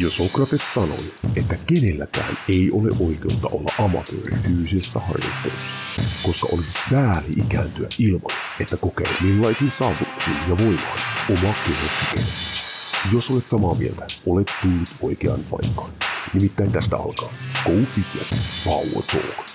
Jo Sokrates sanoi, että kenelläkään ei ole oikeutta olla amatööri fyysisessä harjoittelussa, koska olisi sääli ikääntyä ilman, että kokee millaisiin saavutuksiin ja voimaan oma keho. Jos olet samaa mieltä, olet tullut oikeaan paikkaan. Nimittäin tästä alkaa Go Fitness Power Talk.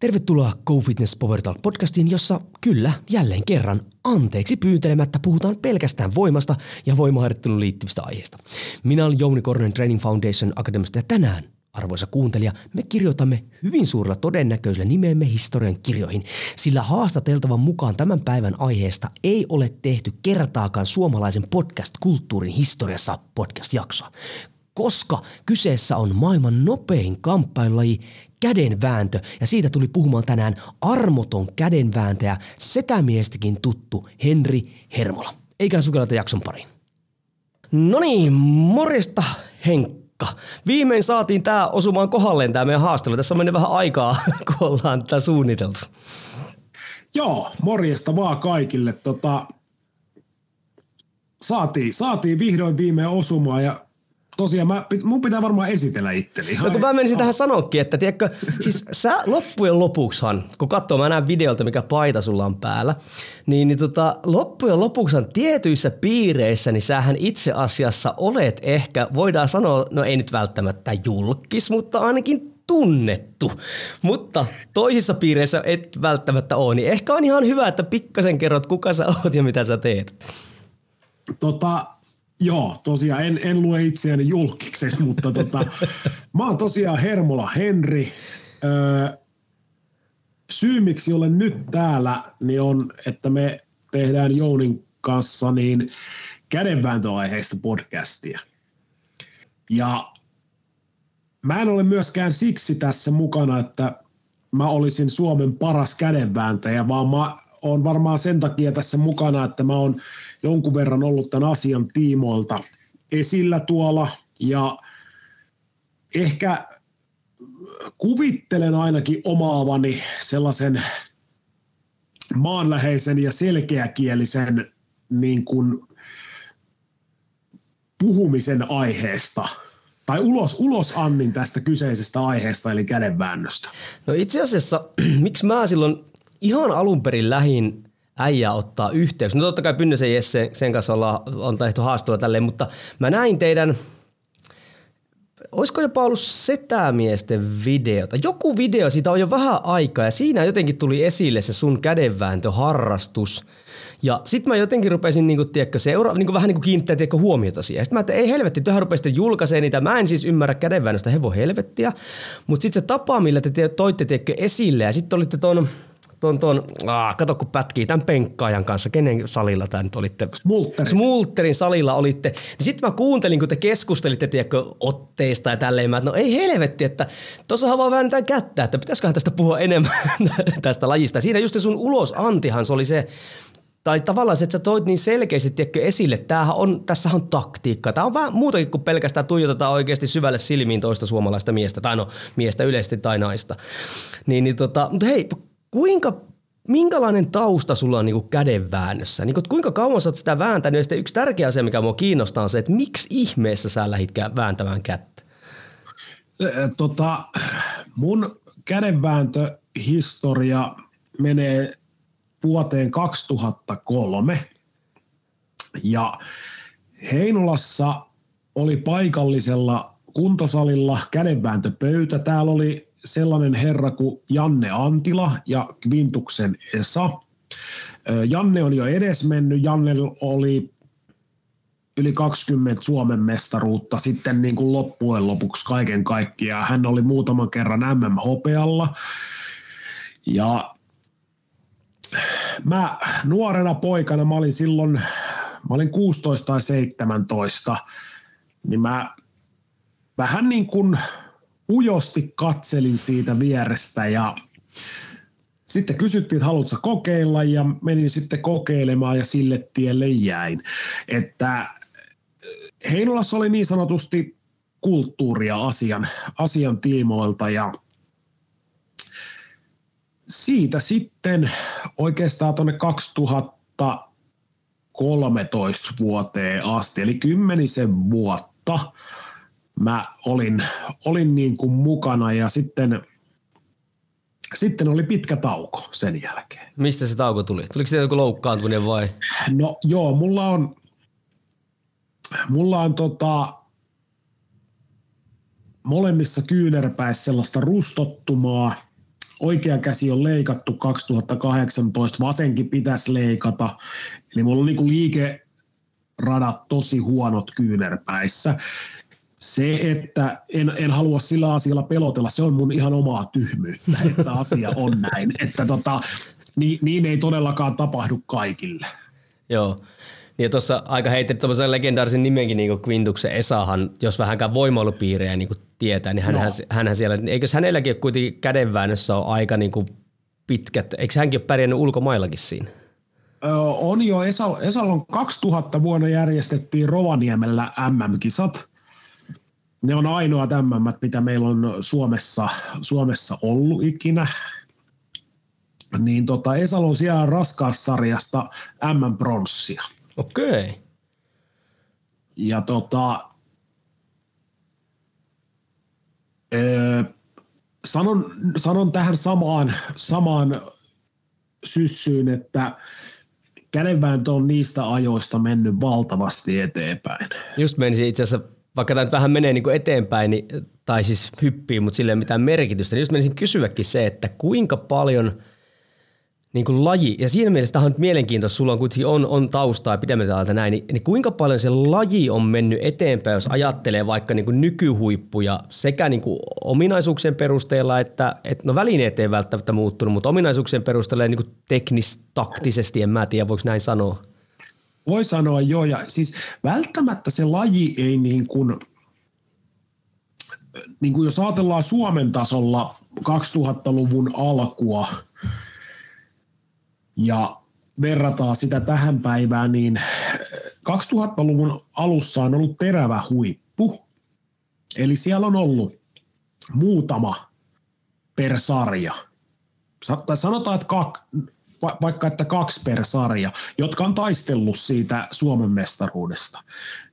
Tervetuloa Go Fitness Power Talk podcastiin, jossa kyllä, jälleen kerran, anteeksi pyyntelemättä puhutaan pelkästään voimasta ja voimaharjoitteluun liittyvistä aiheista. Minä olen Jouni Kornen Training Foundation Academista ja tänään, arvoisa kuuntelija, me kirjoitamme hyvin suurella todennäköisellä nimeemme historian kirjoihin, sillä haastateltavan mukaan tämän päivän aiheesta ei ole tehty kertaakaan suomalaisen podcast-kulttuurin historiassa podcast-jaksoa koska kyseessä on maailman nopein kamppailulaji kädenvääntö ja siitä tuli puhumaan tänään armoton kädenvääntäjä setämiestäkin tuttu Henri Hermola. Eikä sukelleta jakson pariin. No niin, morjesta Henkka. Viimein saatiin tää osumaan kohdalleen tää meidän haastelu. Tässä on mennyt vähän aikaa, kun ollaan tätä suunniteltu. Joo, morjesta vaan kaikille. Tota, saatiin, saatiin vihdoin viimein osumaan ja tosiaan mä, mun pitää varmaan esitellä itteni. No kun mä menisin tähän sanoakin, että tiedätkö, siis sä loppujen lopuksihan, kun katsoo mä näen videolta, mikä paita sulla on päällä, niin, niin tota, loppujen lopuksihan tietyissä piireissä, niin sähän itse asiassa olet ehkä, voidaan sanoa, no ei nyt välttämättä julkis, mutta ainakin tunnettu, mutta toisissa piireissä et välttämättä ole, niin ehkä on ihan hyvä, että pikkasen kerrot, kuka sä oot ja mitä sä teet. Tota, Joo, tosiaan en, en lue itseäni julkiseksi, mutta tota, mä oon tosiaan Hermola Henri. Öö, syy, miksi olen nyt täällä, niin on, että me tehdään Jounin kanssa niin kädenvääntöaiheista podcastia. Ja mä en ole myöskään siksi tässä mukana, että mä olisin Suomen paras kädenvääntäjä, vaan mä on varmaan sen takia tässä mukana, että mä oon jonkun verran ollut tämän asian tiimoilta esillä tuolla ja ehkä kuvittelen ainakin omaavani sellaisen maanläheisen ja selkeäkielisen niin kuin puhumisen aiheesta tai ulos, ulos annin tästä kyseisestä aiheesta eli kädenväännöstä. No itse asiassa, miksi mä silloin ihan alun perin lähin äijä ottaa yhteys. No totta kai Pynnösen Jesse, sen kanssa ollaan, on tehty haastelua tälleen, mutta mä näin teidän, olisiko jopa ollut setämiesten videota? Joku video, siitä on jo vähän aikaa ja siinä jotenkin tuli esille se sun kädenvääntöharrastus. Ja sitten mä jotenkin rupesin niinku, tiedätkö, seura- niinku, vähän niinku kiinnittää tiedätkö, huomiota siihen. Sitten mä että ei helvetti, tähän rupesin julkaisee niitä. Mä en siis ymmärrä kädenväännöstä hevo helvettiä. Mutta sitten se tapa, millä te toitte tiedätkö, esille ja sitten olitte tuon tuon, tuon aah, kato kun pätkii tämän penkkaajan kanssa, kenen salilla tämä nyt olitte? Smulterin. Smulterin salilla olitte. Niin sitten mä kuuntelin, kun te keskustelitte, tiedätkö, otteista ja tälleen. Mä, että no ei helvetti, että tuossahan vaan väännetään kättä, että pitäisiköhän tästä puhua enemmän tästä lajista. Siinä just sun ulosantihan, se oli se, tai tavallaan se, että sä toit niin selkeästi tiedätkö, esille, että tämähän on, tässä on taktiikka. Tämä on vähän muutakin kuin pelkästään tuijotetaan oikeasti syvälle silmiin toista suomalaista miestä, tai no miestä yleisesti tai naista. Niin, niin tota, mutta hei, kuinka minkälainen tausta sulla on niinku kädenväännössä? Niinku, kuinka kauan sä oot sitä vääntänyt? Ja sitten yksi tärkeä asia, mikä mua kiinnostaa, on se, että miksi ihmeessä sä lähit vääntämään kättä? Tota, mun kädenvääntöhistoria menee vuoteen 2003. Ja Heinolassa oli paikallisella kuntosalilla kädenvääntöpöytä. Täällä oli sellainen herra kuin Janne Antila ja Quintuksen Esa. Janne on jo edesmennyt. Janne oli yli 20 Suomen mestaruutta sitten niin kuin loppujen lopuksi kaiken kaikkiaan. Hän oli muutaman kerran MM-hopealla. Ja mä nuorena poikana, mä olin silloin, mä olin 16 tai 17, niin mä vähän niin kuin ujosti katselin siitä vierestä ja sitten kysyttiin, että haluatko kokeilla ja menin sitten kokeilemaan ja sille tielle jäin. Että Heinolassa oli niin sanotusti kulttuuria asian, asian tiimoilta ja siitä sitten oikeastaan tuonne 2013 vuoteen asti, eli kymmenisen vuotta mä olin, olin niin kuin mukana ja sitten, sitten oli pitkä tauko sen jälkeen. Mistä se tauko tuli? Tuliko se joku loukkaantuminen vai? No joo, mulla on, mulla on tota, molemmissa kyynärpäissä sellaista rustottumaa. Oikea käsi on leikattu 2018, vasenkin pitäisi leikata. Eli mulla on niin liikeradat tosi huonot kyynärpäissä. Se, että en, en halua sillä asialla pelotella, se on mun ihan omaa tyhmyyttä, että asia on näin. Että tota, niin, niin ei todellakaan tapahdu kaikille. Joo. Niin tuossa aika heitti tuollaisen legendaarisen nimenkin niin kuin Quintuksen Esahan, jos vähänkään voimailupiirejä niin kuin tietää, niin hänhän, no. hänhän siellä, eikös hänelläkin kuitenkin kädenväännössä ole aika niin kuin pitkät, eikö hänkin ole pärjännyt ulkomaillakin siinä? On jo, Esa, Esalon 2000 vuonna järjestettiin Rovaniemellä MM-kisat. Ne on ainoat MM, mitä meillä on Suomessa, Suomessa ollut ikinä. Niin tota, Esalo on siellä raskaassarjasta M-pronssia. Okei. Okay. Ja tota, öö, sanon, sanon tähän samaan, samaan syssyyn, että kädenvääntö on niistä ajoista mennyt valtavasti eteenpäin. Just menisin itse asiassa, vaikka tämä nyt vähän menee niin kuin eteenpäin, niin, tai siis hyppii, mutta sillä ei mitään merkitystä, niin just menisin kysyäkin se, että kuinka paljon – niin kuin laji, ja siinä mielessä tämä on nyt mielenkiintoista, sulla on kuitenkin on, on taustaa pidemmältä ajalta näin, niin, niin, kuinka paljon se laji on mennyt eteenpäin, jos ajattelee vaikka niin kuin nykyhuippuja sekä niin kuin ominaisuuksien perusteella, että, että no välineet ei välttämättä muuttunut, mutta ominaisuuksien perusteella niin kuin teknistaktisesti, en mä tiedä, voiko näin sanoa? Voi sanoa joo, ja siis välttämättä se laji ei niin kuin, niin kuin jos ajatellaan Suomen tasolla 2000-luvun alkua, ja verrataan sitä tähän päivään, niin 2000-luvun alussa on ollut terävä huippu. Eli siellä on ollut muutama per sarja. Tai sanotaan, että vaikka että kaksi per sarja, jotka on taistellut siitä Suomen mestaruudesta.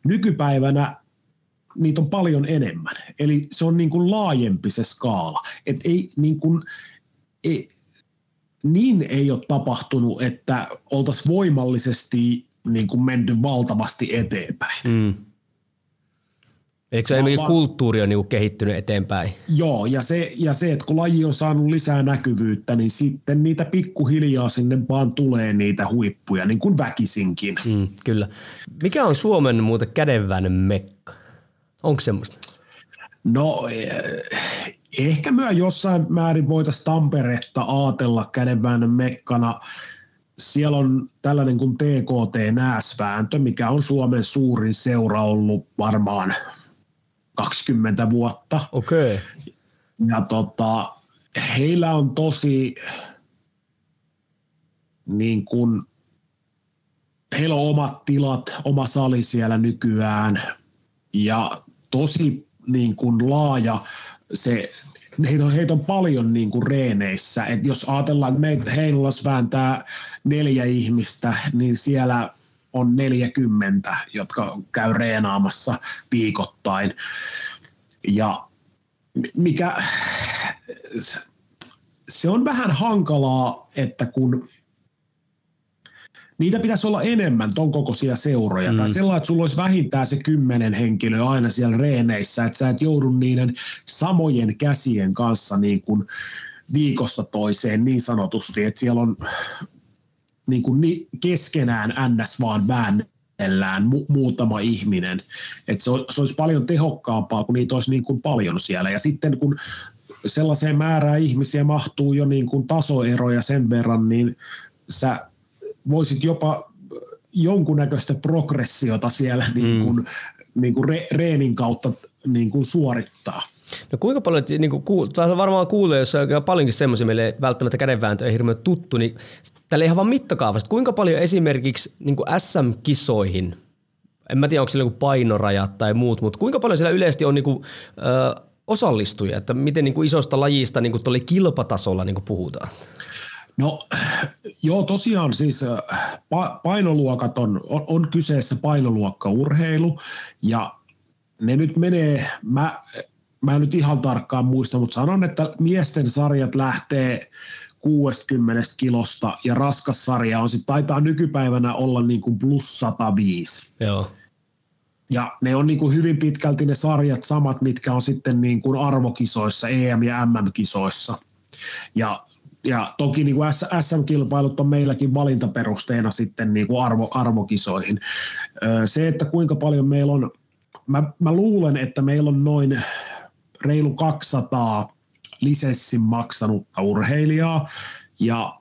Nykypäivänä niitä on paljon enemmän. Eli se on niin kuin laajempi se skaala. Et ei, niin kuin, ei, niin ei ole tapahtunut, että oltaisiin voimallisesti niin kuin menty valtavasti eteenpäin. Mm. Eikö se no, kulttuuri on niin kuin kehittynyt eteenpäin? Joo, ja se, ja se, että kun laji on saanut lisää näkyvyyttä, niin sitten niitä pikkuhiljaa sinne vaan tulee niitä huippuja, niin kuin väkisinkin. Mm, kyllä. Mikä on Suomen muuten kädenväännön mekka? Onko semmoista? No ehkä myö jossain määrin voitaisiin Tamperetta aatella kädenväännön mekkana. Siellä on tällainen kuin TKT Nääsvääntö, mikä on Suomen suurin seura ollut varmaan 20 vuotta. Okei. Okay. Ja tota, heillä on tosi niin kuin, heillä on omat tilat, oma sali siellä nykyään ja tosi niin kuin laaja se heitä on, heitä on paljon niin kuin reeneissä. Et jos ajatellaan, että meitä Heinolas vääntää neljä ihmistä, niin siellä on 40, jotka käy reenaamassa viikoittain. Ja mikä se on vähän hankalaa, että kun niitä pitäisi olla enemmän ton kokoisia seuroja. Mm. Tai sellainen, että sulla olisi vähintään se kymmenen henkilöä aina siellä reeneissä, että sä et joudu niiden samojen käsien kanssa niin kuin viikosta toiseen niin sanotusti, että siellä on niin kuin keskenään ns. vaan väännellään mu- muutama ihminen. Että se, se olisi paljon tehokkaampaa, kun niitä olisi niin kuin paljon siellä. Ja sitten kun sellaiseen määrään ihmisiä mahtuu jo niin kuin tasoeroja sen verran, niin sä voisit jopa jonkunnäköistä progressiota siellä mm. niin kuin, niin kuin re, reenin kautta niin kuin suorittaa. No kuinka paljon, niin kuin kuul, varmaan kuulee, jos on paljonkin semmoisia, meille välttämättä kädenvääntö ei hirveän tuttu, niin tällä ihan vaan mittakaavasta, kuinka paljon esimerkiksi niin kuin SM-kisoihin, en mä tiedä onko siellä joku painoraja tai muut, mutta kuinka paljon siellä yleisesti on niin kuin, äh, osallistujia, että miten niin kuin isosta lajista niin kuin kilpatasolla niin kuin puhutaan? No joo, tosiaan siis painoluokat on, on, on kyseessä painoluokkaurheilu ja ne nyt menee, mä, mä en nyt ihan tarkkaan muista, mutta sanon, että miesten sarjat lähtee 60 kilosta ja raskas sarja on sitten taitaa nykypäivänä olla niin kuin plus 105. Joo. Ja ne on niin kuin hyvin pitkälti ne sarjat samat, mitkä on sitten niin kuin arvokisoissa, EM- ja MM-kisoissa. Ja, ja toki niin kuin SM-kilpailut on meilläkin valintaperusteena sitten niin kuin arvo, arvokisoihin. Se, että kuinka paljon meillä on, mä, mä luulen, että meillä on noin reilu 200 lisenssin maksanutta urheilijaa, ja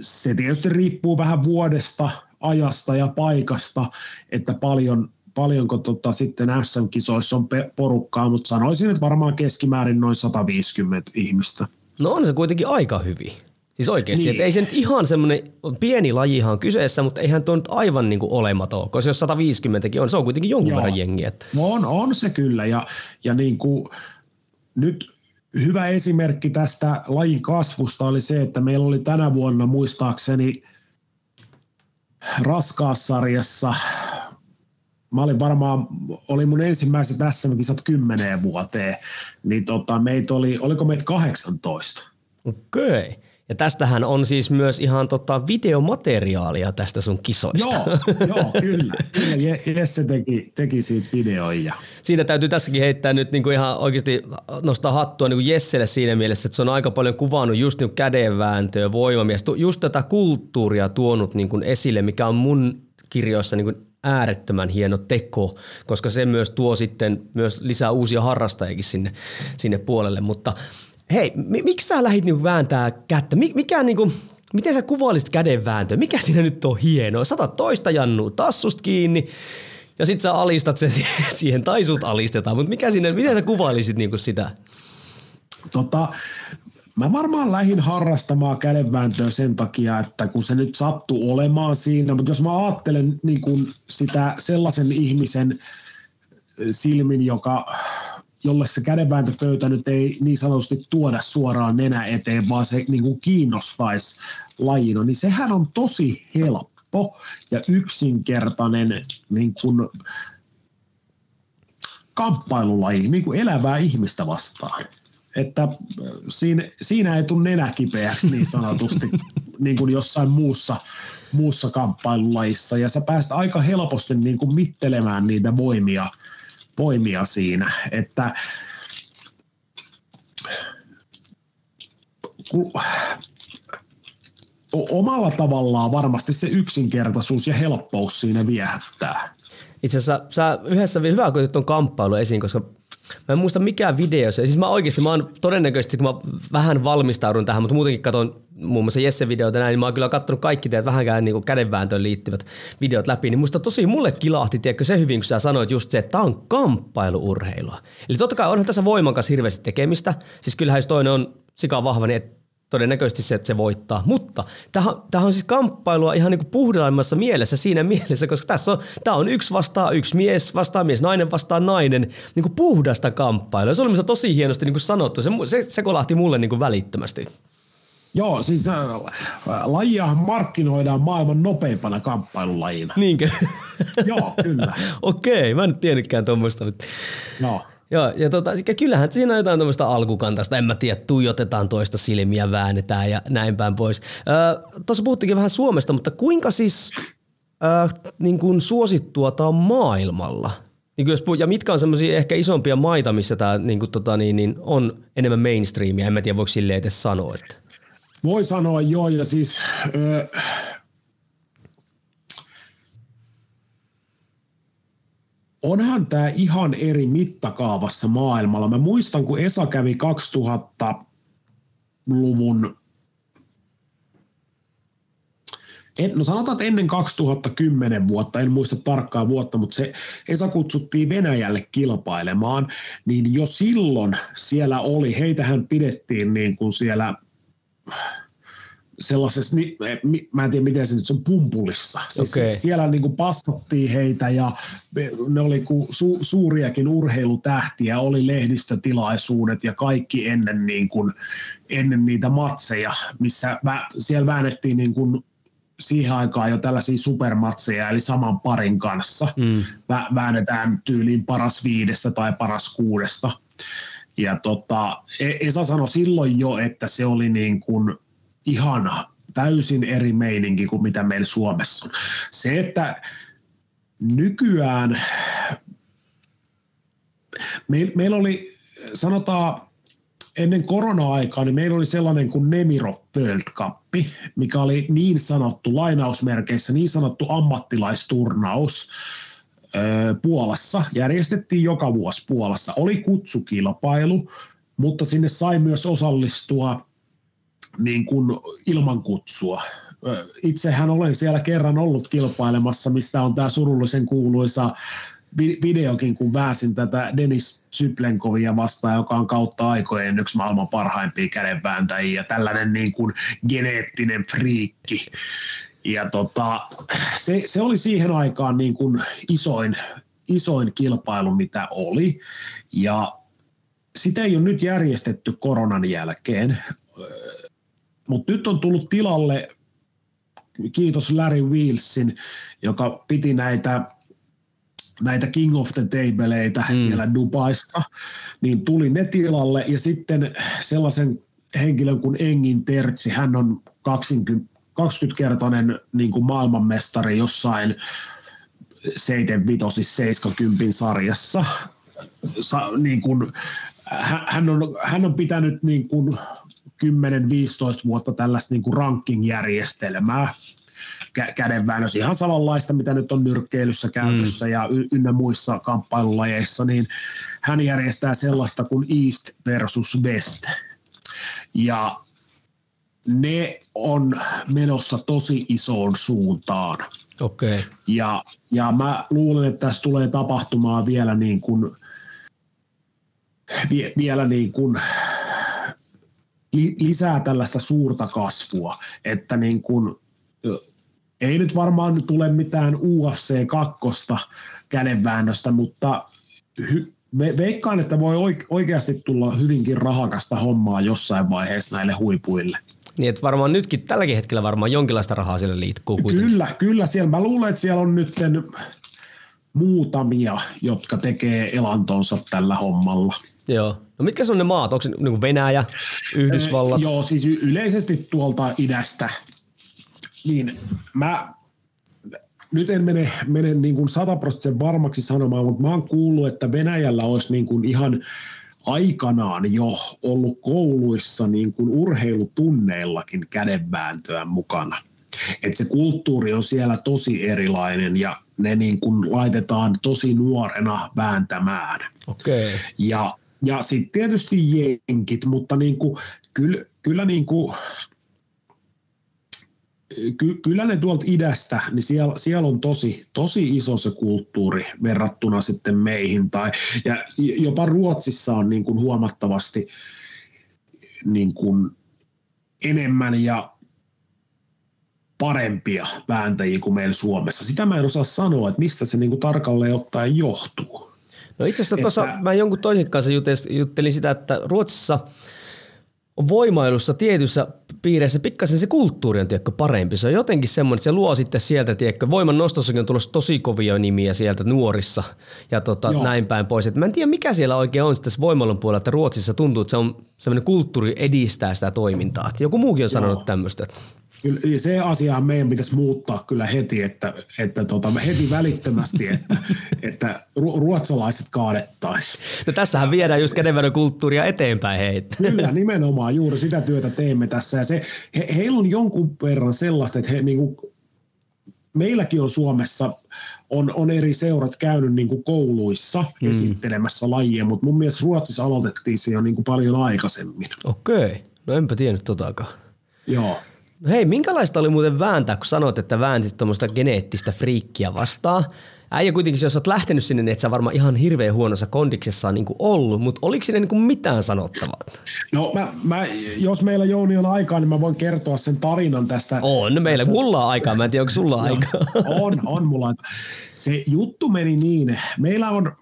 se tietysti riippuu vähän vuodesta, ajasta ja paikasta, että paljon, paljonko tota sitten SM-kisoissa on porukkaa, mutta sanoisin, että varmaan keskimäärin noin 150 ihmistä. No on se kuitenkin aika hyvin. Siis oikeasti, niin. että ei se nyt ihan semmoinen, pieni lajihan kyseessä, mutta eihän tuo nyt aivan niin kuin olematon, koska jos 150 on, se on kuitenkin jonkun Joo. verran jengiä. No on, on se kyllä ja, ja niin kuin, nyt hyvä esimerkki tästä lajin kasvusta oli se, että meillä oli tänä vuonna muistaakseni raskaassarjassa, mä olin varmaan, oli mun ensimmäiset SM-kisat kymmeneen vuoteen, niin tota, meitä oli, oliko meitä 18? Okei. Okay. Ja tästähän on siis myös ihan tota videomateriaalia tästä sun kisoista. Joo, joo kyllä. kyllä. Jesse teki, teki siitä videoja. Siinä täytyy tässäkin heittää nyt niinku ihan oikeasti nostaa hattua niinku Jesselle siinä mielessä, että se on aika paljon kuvannut just niinku kädenvääntöä, voimamies, just tätä kulttuuria tuonut niinku esille, mikä on mun kirjoissa niinku äärettömän hieno teko, koska se myös tuo sitten myös lisää uusia harrastajiakin sinne, sinne puolelle, mutta Hei, mi- miksi sä lähdit niinku vääntää kättä? Mikä niinku, miten sä kuvailisit kädenvääntöä? Mikä siinä nyt on hienoa? Sata toista jannu tassusta kiinni ja sit sä alistat sen siihen, tai sut alistetaan, mutta mikä siinä, miten sä kuvailisit niinku sitä? Tota, mä varmaan lähdin harrastamaan kädenvääntöä sen takia, että kun se nyt sattuu olemaan siinä, mutta jos mä ajattelen niin sitä sellaisen ihmisen silmin, joka jolle se kädenvääntöpöytä nyt ei niin sanotusti tuoda suoraan nenä eteen, vaan se niin kuin kiinnostaisi lajina, niin sehän on tosi helppo ja yksinkertainen niin kuin kamppailulaji, niin kuin elävää ihmistä vastaan. Että äh, siinä, siinä ei tule nenä kipeäksi niin sanotusti niin kuin jossain muussa, muussa kamppailulajissa. Ja sä pääst aika helposti niin kuin mittelemään niitä voimia – voimia siinä, että omalla tavallaan varmasti se yksinkertaisuus ja helppous siinä viehättää. Itse asiassa sä yhdessä hyvä, kun tuon kamppailu esiin, koska Mä en muista mikään video. Siis mä oikeasti, mä oon todennäköisesti, kun mä vähän valmistaudun tähän, mutta muutenkin katson muun muassa Jesse videoita näin, niin mä oon kyllä katsonut kaikki teet vähänkään niin kädenvääntöön liittyvät videot läpi, niin musta tosi mulle kilahti, tiedätkö, se hyvin, kun sä sanoit just se, että tää on kamppailuurheilua. Eli totta kai onhan tässä voiman kanssa hirveästi tekemistä. Siis kyllähän jos toinen on sika vahva, niin et todennäköisesti se, että se voittaa. Mutta tämä on siis kamppailua ihan niin kuin puhdaimmassa mielessä siinä mielessä, koska tässä on, tämä on yksi vastaa yksi mies, vastaa mies, nainen vastaa nainen, niin kuin puhdasta kamppailua. Se oli tosi hienosti niin kuin sanottu. Se, se, se kolahti mulle niin kuin välittömästi. Joo, siis äh, lajia markkinoidaan maailman nopeimpana kamppailulajina. Niinkö? Joo, kyllä. Okei, mä en nyt tiennytkään tuommoista. Joo. Joo, ja tota, kyllähän siinä on jotain tuommoista alkukantasta, en mä tiedä, tuijotetaan toista silmiä, väännetään ja näin päin pois. Öö, Tuossa puhuttiinkin vähän Suomesta, mutta kuinka siis öö, niin kuin suosittua tämä on maailmalla? Niin jos, ja mitkä on semmoisia ehkä isompia maita, missä tämä niin kuin, tota, niin, niin on enemmän mainstreamia, en mä tiedä voiko silleen edes sanoa. Että. Voi sanoa joo, ja siis öö, onhan tämä ihan eri mittakaavassa maailmalla. Mä muistan, kun Esa kävi 2000-luvun en, no sanotaan, että ennen 2010 vuotta, en muista tarkkaa vuotta, mutta se Esa kutsuttiin Venäjälle kilpailemaan, niin jo silloin siellä oli, heitähän pidettiin niin kuin siellä sellaisessa, mä en tiedä miten se nyt on, pumpulissa. Siis okay. Siellä niin kuin passattiin heitä ja ne oli su, suuriakin urheilutähtiä, oli lehdistötilaisuudet ja kaikki ennen, niin kuin, ennen niitä matseja, missä vä, siellä väännettiin niin kuin siihen aikaan jo tällaisia supermatseja, eli saman parin kanssa. Mm. Vä, väännetään tyyliin paras viidestä tai paras kuudesta. Ja tota, e-, Esa sanoi silloin jo, että se oli niin kuin ihana, täysin eri meininki kuin mitä meillä Suomessa on. Se, että nykyään me, meillä oli, sanotaan, ennen korona-aikaa, niin meillä oli sellainen kuin Nemirov World Cup, mikä oli niin sanottu, lainausmerkeissä niin sanottu ammattilaisturnaus, Puolassa. Järjestettiin joka vuosi Puolassa. Oli kutsukilpailu, mutta sinne sai myös osallistua niin kuin ilman kutsua. Itsehän olen siellä kerran ollut kilpailemassa, mistä on tämä surullisen kuuluisa videokin, kun väsin tätä Denis Zyplenkovia vastaan, joka on kautta aikojen yksi maailman parhaimpia kädenvääntäjiä, tällainen niin kuin geneettinen friikki. Ja tota, se, se, oli siihen aikaan niin kuin isoin, isoin kilpailu, mitä oli. Ja sitä ei ole nyt järjestetty koronan jälkeen. Mutta nyt on tullut tilalle, kiitos Larry Wheelsin, joka piti näitä näitä King of the Tableita mm. siellä Dubaissa, niin tuli ne tilalle ja sitten sellaisen henkilön kuin Engin Tertsi, hän on 20, 20-kertainen niin kuin maailmanmestari jossain 75-70 sarjassa. Sa, niin kuin, hän, on, hän on pitänyt niin kuin 10-15 vuotta tällaista niin kuin ranking-järjestelmää, kädenväännös ihan samanlaista, mitä nyt on nyrkkeilyssä käytössä mm. ja y- ynnä muissa kamppailulajeissa, niin hän järjestää sellaista kuin East versus West. Ja ne on menossa tosi isoon suuntaan. Okay. Ja, ja mä luulen, että tässä tulee tapahtumaan vielä niin kuin, vielä niin kuin lisää tällaista suurta kasvua, että niin kuin ei nyt varmaan tule mitään UFC 2 kädenväännöstä, mutta hy, veikkaan, että voi oikeasti tulla hyvinkin rahakasta hommaa jossain vaiheessa näille huipuille. Niin, että varmaan nytkin tälläkin hetkellä varmaan jonkinlaista rahaa sille liikkuu kuitenkin. Kyllä, kyllä. Siellä, mä luulen, että siellä on nyt muutamia, jotka tekee elantonsa tällä hommalla. Joo. No mitkä on ne maat? Onko se niin Venäjä, Yhdysvallat? Joo, siis yleisesti tuolta idästä niin mä nyt en mene, mene niin kuin sataprosenttisen varmaksi sanomaan, mutta mä oon kuullut, että Venäjällä olisi niin kuin ihan aikanaan jo ollut kouluissa niin kuin urheilutunneillakin kädenvääntöä mukana. Et se kulttuuri on siellä tosi erilainen ja ne niin kuin laitetaan tosi nuorena vääntämään. Okay. Ja, ja sitten tietysti jenkit, mutta niin kuin, kyllä, kyllä niin kuin ky, kyllä ne tuolta idästä, niin siellä, siellä on tosi, tosi iso se kulttuuri verrattuna sitten meihin. Tai, ja jopa Ruotsissa on niin kuin huomattavasti niin kuin enemmän ja parempia vääntäjiä kuin meillä Suomessa. Sitä mä en osaa sanoa, että mistä se niin kuin tarkalleen ottaen johtuu. No itse asiassa tuossa mä jonkun toisen kanssa juttelin sitä, että Ruotsissa – on voimailussa tietyssä piireissä pikkasen se kulttuuri on tiedätkö, parempi. Se on jotenkin semmoinen, että se luo sitten sieltä, tiedätkö, voiman nostossakin on tulossa tosi kovia nimiä sieltä nuorissa ja tota, näin päin pois. Et mä en tiedä, mikä siellä oikein on sitten voimailun puolella, että Ruotsissa tuntuu, että se on semmoinen kulttuuri edistää sitä toimintaa. Et joku muukin on sanonut tämmöistä. Kyllä se asia meidän pitäisi muuttaa kyllä heti, että, että tota, heti välittömästi, että, että ruotsalaiset kaadettaisiin. No tässähän viedään just kädenväännön kulttuuria eteenpäin heitä. Kyllä, nimenomaan juuri sitä työtä teemme tässä. Ja se, he, heillä on jonkun verran sellaista, että he, niin kuin, meilläkin on Suomessa on, on eri seurat käynyt niin kuin kouluissa mm. esittelemässä lajia, mutta mun mielestä Ruotsissa aloitettiin se jo niin kuin paljon aikaisemmin. Okei, no enpä tiennyt totakaan. Joo. No hei, minkälaista oli muuten vääntää, kun sanoit, että väänsit tuommoista geneettistä friikkiä vastaan? Äijä kuitenkin, jos olet lähtenyt sinne, niin et sä varmaan ihan hirveän huonossa kondiksessa niin kuin ollut, mutta oliko sinne niin kuin mitään sanottavaa? No mä, mä, jos meillä Jouni on aikaa, niin mä voin kertoa sen tarinan tästä. On meillä, tästä... mulla on aikaa, mä en tiedä, onko sulla aikaa. on, on mulla aika. Se juttu meni niin, meillä on,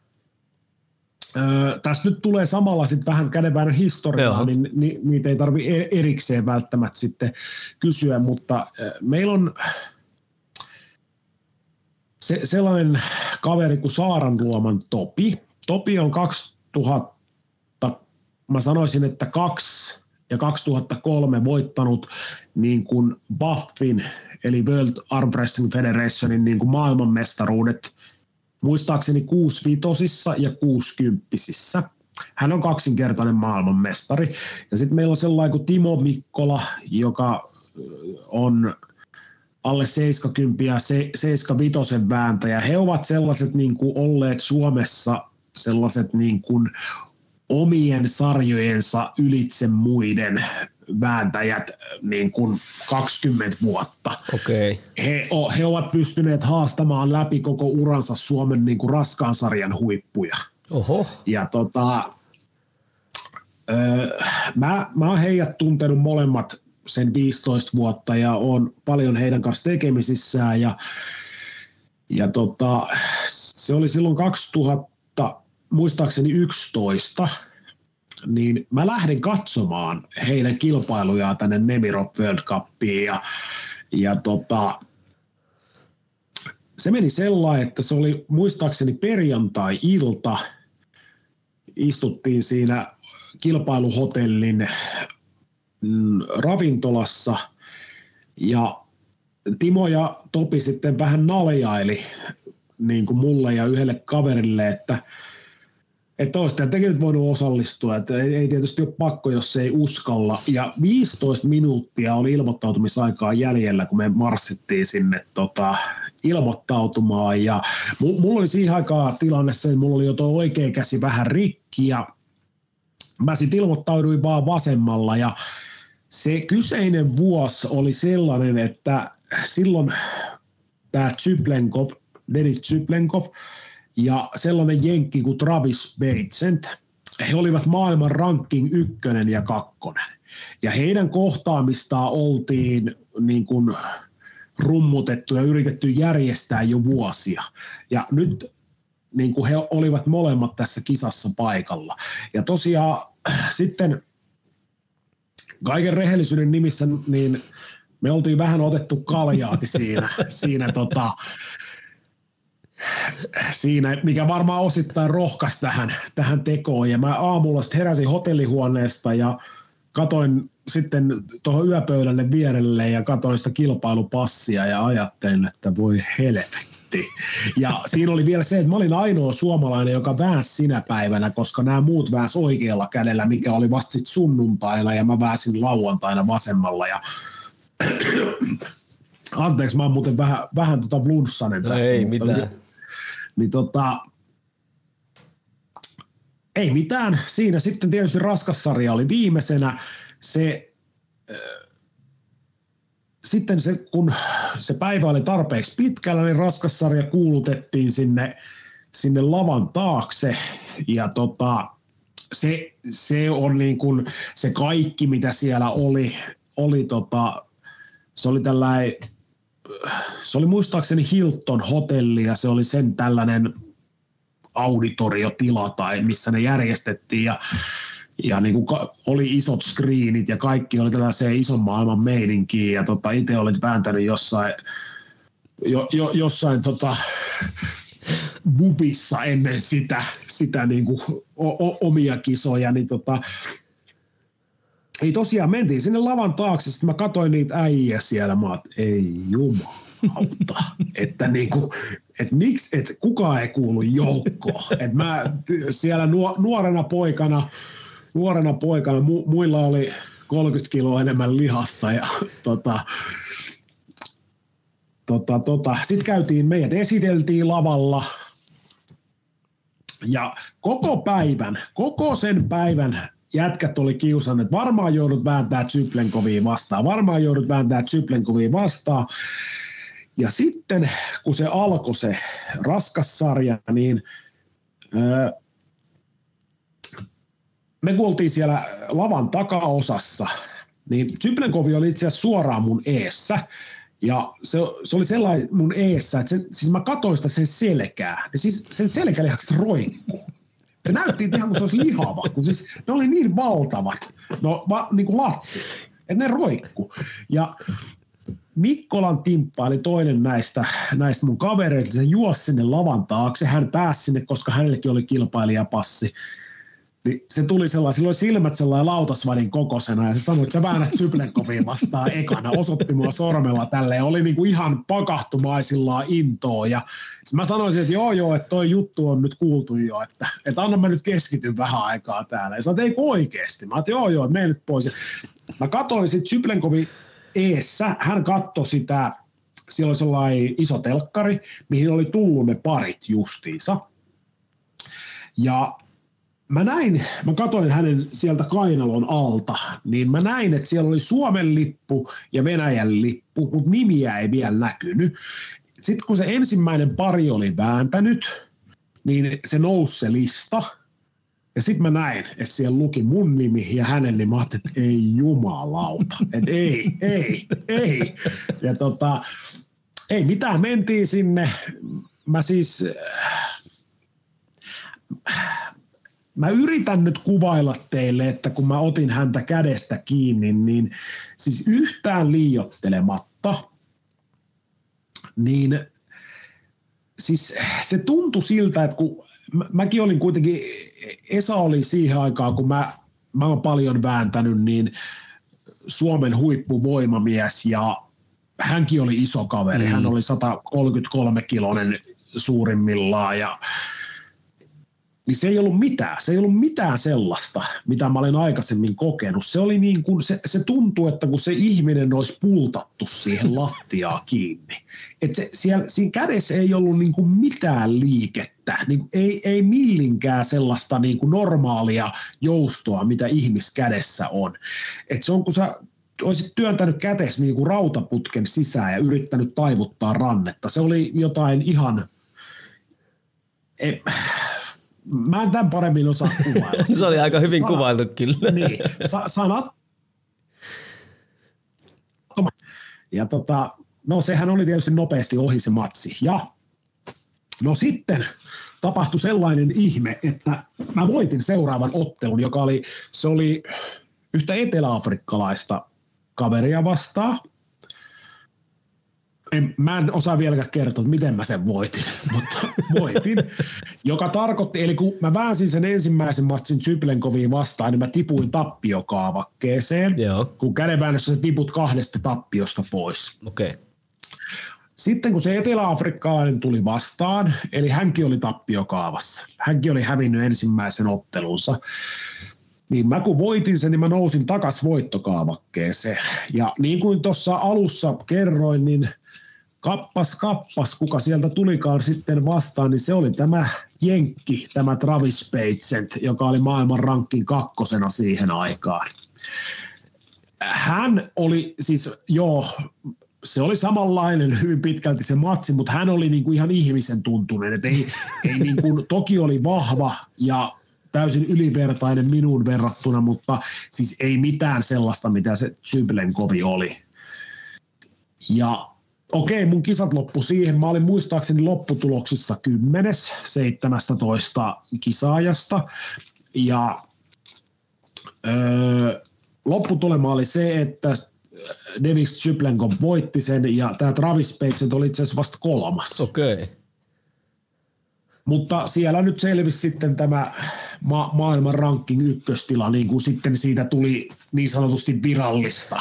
Öö, tässä nyt tulee samalla sitten vähän kädenväännön historiaa, niin ni, niitä ei tarvi e-, erikseen välttämättä sitten kysyä, mutta meillä on se, sellainen kaveri kuin Saaranluoman Topi. Topi on 2000, mä sanoisin, että kaksi ja 2003 voittanut niin kuin Buffin, eli World Arm Wrestling Federationin niin kuin maailmanmestaruudet – muistaakseni kuusivitosissa ja kuusikymppisissä. Hän on kaksinkertainen maailmanmestari. Ja sitten meillä on sellainen kuin Timo Mikkola, joka on alle 70 ja 75 vääntäjä. He ovat sellaiset niin kuin olleet Suomessa sellaiset niin kuin omien sarjojensa ylitse muiden vääntäjät niin kuin 20 vuotta. Okay. He, he ovat pystyneet haastamaan läpi koko uransa Suomen niin kuin raskaan sarjan huippuja. Oho. Ja tota, öö, mä, mä oon heidät tuntenut molemmat sen 15 vuotta ja on paljon heidän kanssa tekemisissään ja, ja tota, se oli silloin 2000, muistaakseni 11, niin mä lähdin katsomaan heidän kilpailujaan tänne Nemirop World Cupiin ja, ja tota, se meni sellainen, että se oli muistaakseni perjantai-ilta, istuttiin siinä kilpailuhotellin mm, ravintolassa ja Timo ja Topi sitten vähän naljaili niin kuin mulle ja yhdelle kaverille, että – että olisi tekin nyt voinut osallistua, että ei, ei tietysti ole pakko, jos ei uskalla. Ja 15 minuuttia oli ilmoittautumisaikaa jäljellä, kun me marssittiin sinne tota, ilmoittautumaan. Ja mulla oli siihen aikaan tilanne se, että mulla oli jo tuo oikea käsi vähän rikki ja mä sitten ilmoittauduin vaan vasemmalla ja se kyseinen vuosi oli sellainen, että silloin tämä Zyplenkov, Denis Zyplenkov, ja sellainen jenkki kuin Travis Batesent. He olivat maailman ranking ykkönen ja kakkonen. Ja heidän kohtaamistaan oltiin niin kuin rummutettu ja yritetty järjestää jo vuosia. Ja nyt niin kuin he olivat molemmat tässä kisassa paikalla. Ja tosiaan sitten kaiken rehellisyyden nimissä niin me oltiin vähän otettu kaljaakin siinä, siinä tota, siinä, mikä varmaan osittain rohkaisi tähän, tähän tekoon. Ja mä aamulla sitten heräsin hotellihuoneesta ja katoin sitten tuohon yöpöydälle vierelle ja katoin sitä kilpailupassia ja ajattelin, että voi helvetti. Ja siinä oli vielä se, että mä olin ainoa suomalainen, joka väänsi sinä päivänä, koska nämä muut väänsi oikealla kädellä, mikä oli vasta sitten sunnuntaina ja mä väänsin lauantaina vasemmalla. Ja Anteeksi, mä oon muuten vähän, vähän tota blunssanen no tässä. Ei mitään niin tota, ei mitään. Siinä sitten tietysti raskas sarja oli viimeisenä. Se, äh, sitten se, kun se päivä oli tarpeeksi pitkällä, niin raskas sarja kuulutettiin sinne, sinne lavan taakse. Ja tota, se, se on niin kuin se kaikki, mitä siellä oli, oli tota, se oli tällainen se oli muistaakseni Hilton hotelli ja se oli sen tällainen auditoriotila tai missä ne järjestettiin ja, ja niin kuin oli isot screenit ja kaikki oli tällaiseen ison maailman meininkiin ja tota, itse olit vääntänyt jossain, jo, jo, jossain tota, bubissa ennen sitä, sitä niin kuin o, o, omia kisoja, niin tota, ei tosiaan, mentiin sinne lavan taakse, sitten mä katsoin niitä äijä siellä, mä oot, ei jumalauta, että niinku, et miksi, et kukaan ei kuulu joukkoon. Et mä siellä nuorena poikana, nuorena poikana, mu, muilla oli 30 kiloa enemmän lihasta ja tota, tota, tota. sitten käytiin, meidät esiteltiin lavalla ja koko päivän, koko sen päivän jätkät oli kiusannut, että varmaan joudut vääntää Zyplenkoviin vastaan, varmaan joudut vääntää Zyplenkoviin vastaan. Ja sitten kun se alkoi se raskas sarja, niin me kuultiin siellä lavan takaosassa, niin Zyplenkovi oli itse asiassa suoraan mun eessä. Ja se, se oli sellainen mun eessä, että se, siis mä katsoin sitä sen selkää. Ja siis sen selkälihakset roikkuu. Se näytti ihan kuin se olisi lihava, kun siis ne oli niin valtavat, no va, niin kuin latsit, että ne roikku. Ja Mikkolan Timppa oli toinen näistä, näistä mun kavereista. Se juosi sinne lavan taakse. Hän pääsi sinne, koska hänellekin oli kilpailijapassi. Niin se tuli sellainen, sillä oli silmät sellainen lautasvadin kokosena ja se sanoi, että sä väännät Syplenkoviin vastaan ekana, osoitti mua sormella tälleen, oli niinku ihan pakahtumaisillaan intoa ja mä sanoisin, että joo joo, että toi juttu on nyt kuultu jo, että, että anna mä nyt keskityn vähän aikaa täällä. Ja sä ei oikeesti? Mä että joo joo, mene nyt pois. Mä katsoin sitten Syplenkovi eessä, hän katsoi sitä, siellä oli sellainen iso telkkari, mihin oli tullut ne parit justiinsa. Ja mä näin, mä katsoin hänen sieltä kainalon alta, niin mä näin, että siellä oli Suomen lippu ja Venäjän lippu, mutta nimiä ei vielä näkynyt. Sitten kun se ensimmäinen pari oli vääntänyt, niin se nousi se lista. Ja sitten mä näin, että siellä luki mun nimi ja hänen nimi. Mä ajattelin, että ei jumalauta. Että ei, ei, ei. Ja tota, ei mitään, mentiin sinne. Mä siis mä yritän nyt kuvailla teille, että kun mä otin häntä kädestä kiinni, niin siis yhtään liiottelematta, niin siis se tuntui siltä, että kun mäkin olin kuitenkin, Esa oli siihen aikaan, kun mä, mä oon paljon vääntänyt, niin Suomen huippuvoimamies ja hänkin oli iso kaveri. Mm. Hän oli 133 kilonen suurimmillaan ja niin se ei ollut mitään. Se ei ollut mitään sellaista, mitä mä olen aikaisemmin kokenut. Se, oli niin kuin, se, se tuntui, että kun se ihminen olisi pultattu siihen lattiaa kiinni. Että se, siellä, siinä kädessä ei ollut niin kuin mitään liikettä. Niin kuin, ei, ei millinkään sellaista niin kuin normaalia joustoa, mitä ihmiskädessä on. Että se on, kun sä olisit työntänyt kätes niin kuin rautaputken sisään ja yrittänyt taivuttaa rannetta. Se oli jotain ihan... Ei, mä en tämän paremmin osaa kuvailla. se oli aika hyvin sanat, kuvailtu kyllä. niin, sa- sanat. Ja tota, no sehän oli tietysti nopeasti ohi se matsi. Ja no sitten tapahtui sellainen ihme, että mä voitin seuraavan ottelun, joka oli, se oli yhtä eteläafrikkalaista kaveria vastaan – en, mä en osaa vieläkään kertoa, miten mä sen voitin, mutta voitin. Joka tarkoitti, eli kun mä väänsin sen ensimmäisen matsin Zyplenkoviin vastaan, niin mä tipuin tappiokaavakkeeseen, Joo. kun kädenväännössä sä tiput kahdesta tappiosta pois. Okay. Sitten kun se etelä-afrikkalainen tuli vastaan, eli hänkin oli tappiokaavassa, hänkin oli hävinnyt ensimmäisen ottelunsa, niin mä kun voitin sen, niin mä nousin takas voittokaavakkeeseen. Ja niin kuin tuossa alussa kerroin, niin – kappas kappas, kuka sieltä tulikaan sitten vastaan, niin se oli tämä Jenkki, tämä Travis Patient, joka oli maailman rankkin kakkosena siihen aikaan. Hän oli siis, joo, se oli samanlainen hyvin pitkälti se matsi, mutta hän oli niin kuin ihan ihmisen tuntunen. Et ei, ei niin kuin, toki oli vahva ja täysin ylivertainen minuun verrattuna, mutta siis ei mitään sellaista, mitä se Zybelenkovi oli. Ja okei, mun kisat loppu siihen. Mä olin muistaakseni lopputuloksissa 10 17 kisaajasta. Ja öö, lopputulema oli se, että Denis Zyplenkov voitti sen ja tämä Travis Patesen oli itse asiassa vasta kolmas. Okei. Okay. Mutta siellä nyt selvisi sitten tämä ma- maailman ranking ykköstila, niin kuin sitten siitä tuli niin sanotusti virallista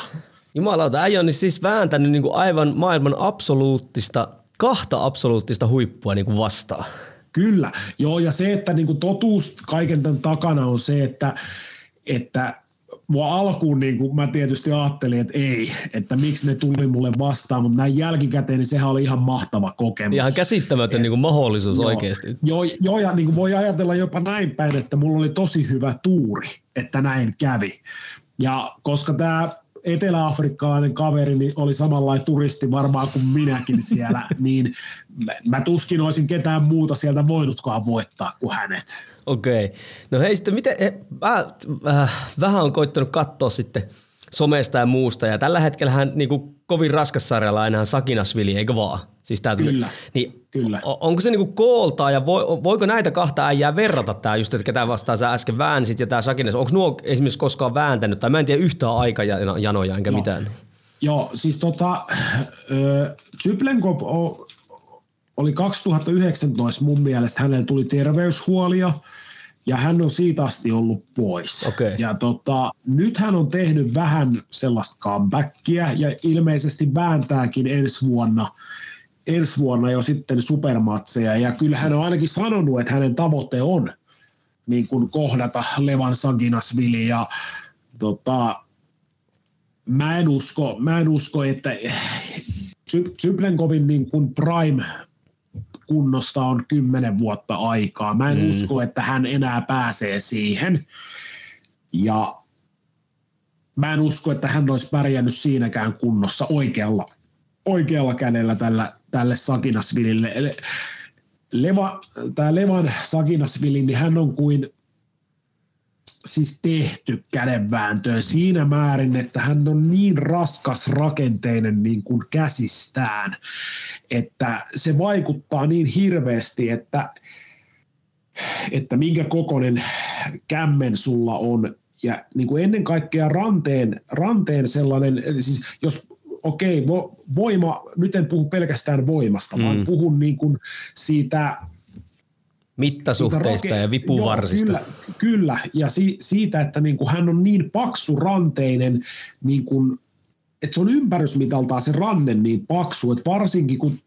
Jumalauta, äijä on niin siis vääntänyt niin kuin aivan maailman absoluuttista, kahta absoluuttista huippua niin kuin vastaan. Kyllä, joo ja se, että niin kuin totuus kaiken tämän takana on se, että, että mua alkuun niin kuin mä tietysti ajattelin, että ei, että miksi ne tuli mulle vastaan, mutta näin jälkikäteen niin sehän oli ihan mahtava kokemus. Ihan käsittämätön niin kuin mahdollisuus joo, oikeasti. Joo, joo, ja niin kuin voi ajatella jopa näin päin, että mulla oli tosi hyvä tuuri, että näin kävi. Ja koska tämä etelä-afrikkalainen kaveri niin oli samanlainen turisti varmaan kuin minäkin siellä, niin mä tuskin olisin ketään muuta sieltä voinutkaan voittaa kuin hänet. Okei. Okay. No hei sitten, miten, he, mä, äh, vähän on koittanut katsoa sitten somesta ja muusta, ja tällä hetkellä hän niin kuin kovin raskas sarjalla enää Sakinasvili, eikö vaan? Siis tää tuli. Kyllä, niin, kyllä. Onko se niinku kooltaa ja vo, voiko näitä kahta äijää verrata tää just, että ketä vastaan sä äsken väänsit ja tää Sakinas? Onko nuo esimerkiksi koskaan vääntänyt tai mä en tiedä yhtään aikajanoja enkä Joo. mitään? Joo, siis tota, Zyplenkov oli 2019 mun mielestä, hänellä tuli terveyshuolia ja hän on siitä asti ollut pois. Okei. Ja tota, nyt hän on tehnyt vähän sellaista comebackia ja ilmeisesti vääntääkin ensi vuonna, ensi vuonna jo sitten supermatseja. Ja kyllä hän on ainakin sanonut, että hänen tavoite on niin kuin kohdata Levan Saginasvili ja tota, mä en usko, mä en usko että Zyplenkovin niin kuin prime kunnosta on kymmenen vuotta aikaa. Mä en mm. usko, että hän enää pääsee siihen. Ja mä en usko, että hän olisi pärjännyt siinäkään kunnossa oikealla, oikealla kädellä tällä, tälle Sakinasvilille. Leva, tämä Levan Sakinasvili, niin hän on kuin siis tehty kädenvääntöön siinä määrin, että hän on niin raskas rakenteinen niin kuin käsistään, että se vaikuttaa niin hirveästi, että, että minkä kokoinen kämmen sulla on. Ja niin kuin ennen kaikkea ranteen, ranteen sellainen, siis jos okei, vo, voima, nyt en puhu pelkästään voimasta, mm. vaan puhun niin kuin siitä mittasuhteista ja vipuvarsista. Joo, kyllä, kyllä, ja si, siitä, että niin kuin hän on niin paksu ranteinen, niin kuin, että se on ympärysmitaltaan se ranne niin paksu, että varsinkin kun,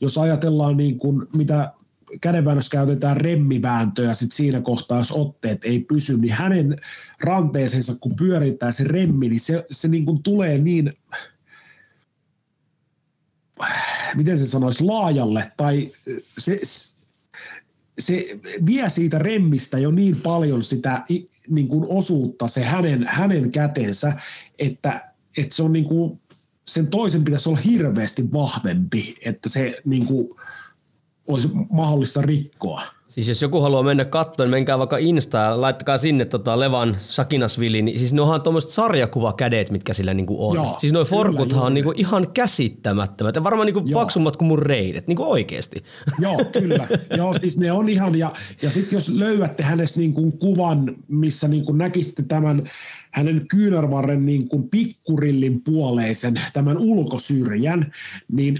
jos ajatellaan niin kuin, mitä kädenväännössä käytetään remmivääntöä, sit siinä kohtaa, jos otteet ei pysy, niin hänen ranteeseensa, kun pyörittää se remmi, niin se, se niin kuin tulee niin, miten se sanoisi, laajalle, tai se, se vie siitä remmistä jo niin paljon sitä niin kuin osuutta se hänen, hänen käteensä, että, että se on niin kuin, sen toisen pitäisi olla hirveästi vahvempi, että se niin kuin, olisi mahdollista rikkoa. Siis jos joku haluaa mennä katsomaan, niin menkää vaikka Instaan, laittakaa sinne tota Levan Sakinasvili, niin siis ne onhan tuommoiset sarjakuvakädet, mitkä sillä niinku on. Joo, siis noi forkuthan on niinku ihan käsittämättömät ja varmaan niinku paksummat kuin mun reidet, niinku oikeesti. Joo, kyllä. Joo, siis ne on ihan, ja, ja sitten jos löydätte hänestä niinku kuvan, missä niinku näkisitte tämän hänen kyynärvarren niinku pikkurillin puoleisen, tämän ulkosyrjän, niin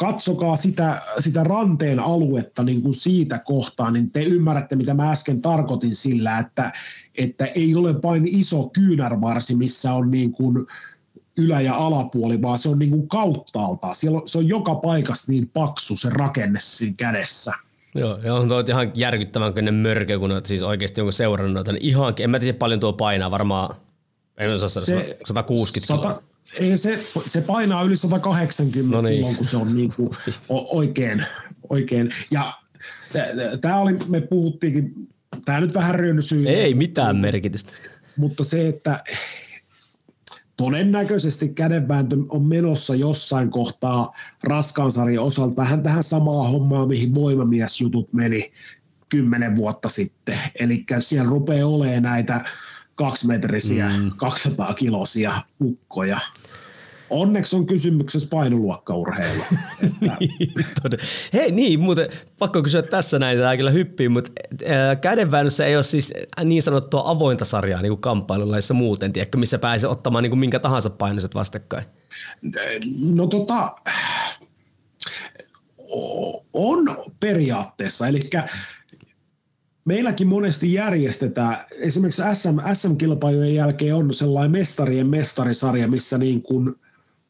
katsokaa sitä, sitä ranteen aluetta niin kuin siitä kohtaa, niin te ymmärrätte, mitä mä äsken tarkoitin sillä, että, että ei ole vain iso kyynärvarsi, missä on niin kuin ylä- ja alapuoli, vaan se on niin kuin kauttaalta. Siellä on, se on joka paikasta niin paksu se rakenne siinä kädessä. Joo, ja on tuo ihan järkyttävän kynnen mörkö, kun olet siis oikeasti jonkun seurannut noita, niin ihan, en mä tiedä paljon tuo painaa, varmaan, en osaa se, 160 sata, kiloa. Ei, se, se painaa yli 180 No niin. silloin, kun se on niin kuin oikein, oikein. Ja tämä oli, me puhuttiinkin, tämä nyt vähän rönsyy. Ei mitään merkitystä. Mutta se, että todennäköisesti kädenvääntö on menossa jossain kohtaa raskaan sarjan osalta vähän tähän samaa hommaa, mihin voimamiesjutut meni kymmenen vuotta sitten. Eli siellä rupeaa olemaan näitä kaksimetrisiä, mm. 200 kilosia ukkoja. Onneksi on kysymyksessä painoluokkaurheilu. että, Hei niin, muuten pakko kysyä tässä näitä, tämä kyllä hyppii, mutta kädenväännössä ei ole siis niin sanottua avointa sarjaa niin kuin kamppailulaissa muuten, tiedätkö, missä pääsee ottamaan niin kuin minkä tahansa painoiset vastakkain. no tota, on periaatteessa, eli meilläkin monesti järjestetään, esimerkiksi SM, SM-kilpailujen jälkeen on sellainen mestarien mestarisarja, missä niin kuin,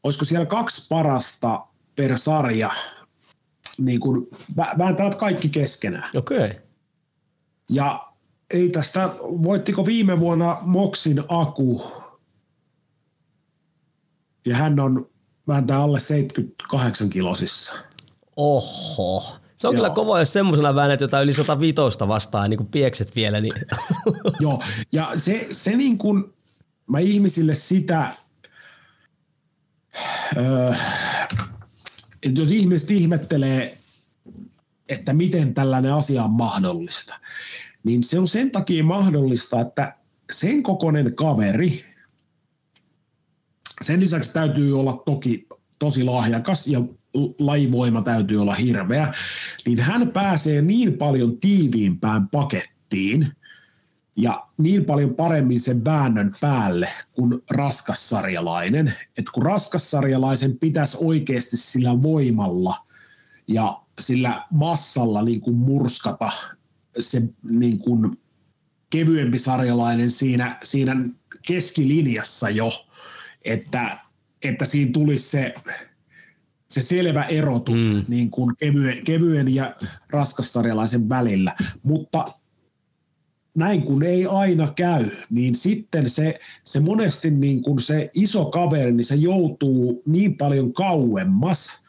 olisiko siellä kaksi parasta per sarja, niin kuin vääntävät kaikki keskenään. Okei. Okay. Ja ei tästä, voittiko viime vuonna Moksin Aku ja hän on vääntää alle 78 kilosissa. Oho. Se on Joo. kyllä kova, jos semmoisella väännät jotain yli 105 vastaan, niin kuin piekset vielä. Niin. Joo, ja se, se niin kuin, mä ihmisille sitä, öö, että jos ihmiset ihmettelee, että miten tällainen asia on mahdollista, niin se on sen takia mahdollista, että sen kokoinen kaveri, sen lisäksi täytyy olla toki tosi lahjakas ja lajivoima täytyy olla hirveä, niin hän pääsee niin paljon tiiviimpään pakettiin ja niin paljon paremmin sen väännön päälle kuin raskassarjalainen. Että kun raskassarjalaisen pitäisi oikeasti sillä voimalla ja sillä massalla niin kuin murskata se niin kuin kevyempi sarjalainen siinä, siinä keskilinjassa jo, että, että siinä tulisi se, se selvä erotus mm. niin kuin kevyen, kevyen ja raskassarjalaisen välillä. Mutta näin kun ei aina käy, niin sitten se, se monesti niin kuin se iso kaveri, niin se joutuu niin paljon kauemmas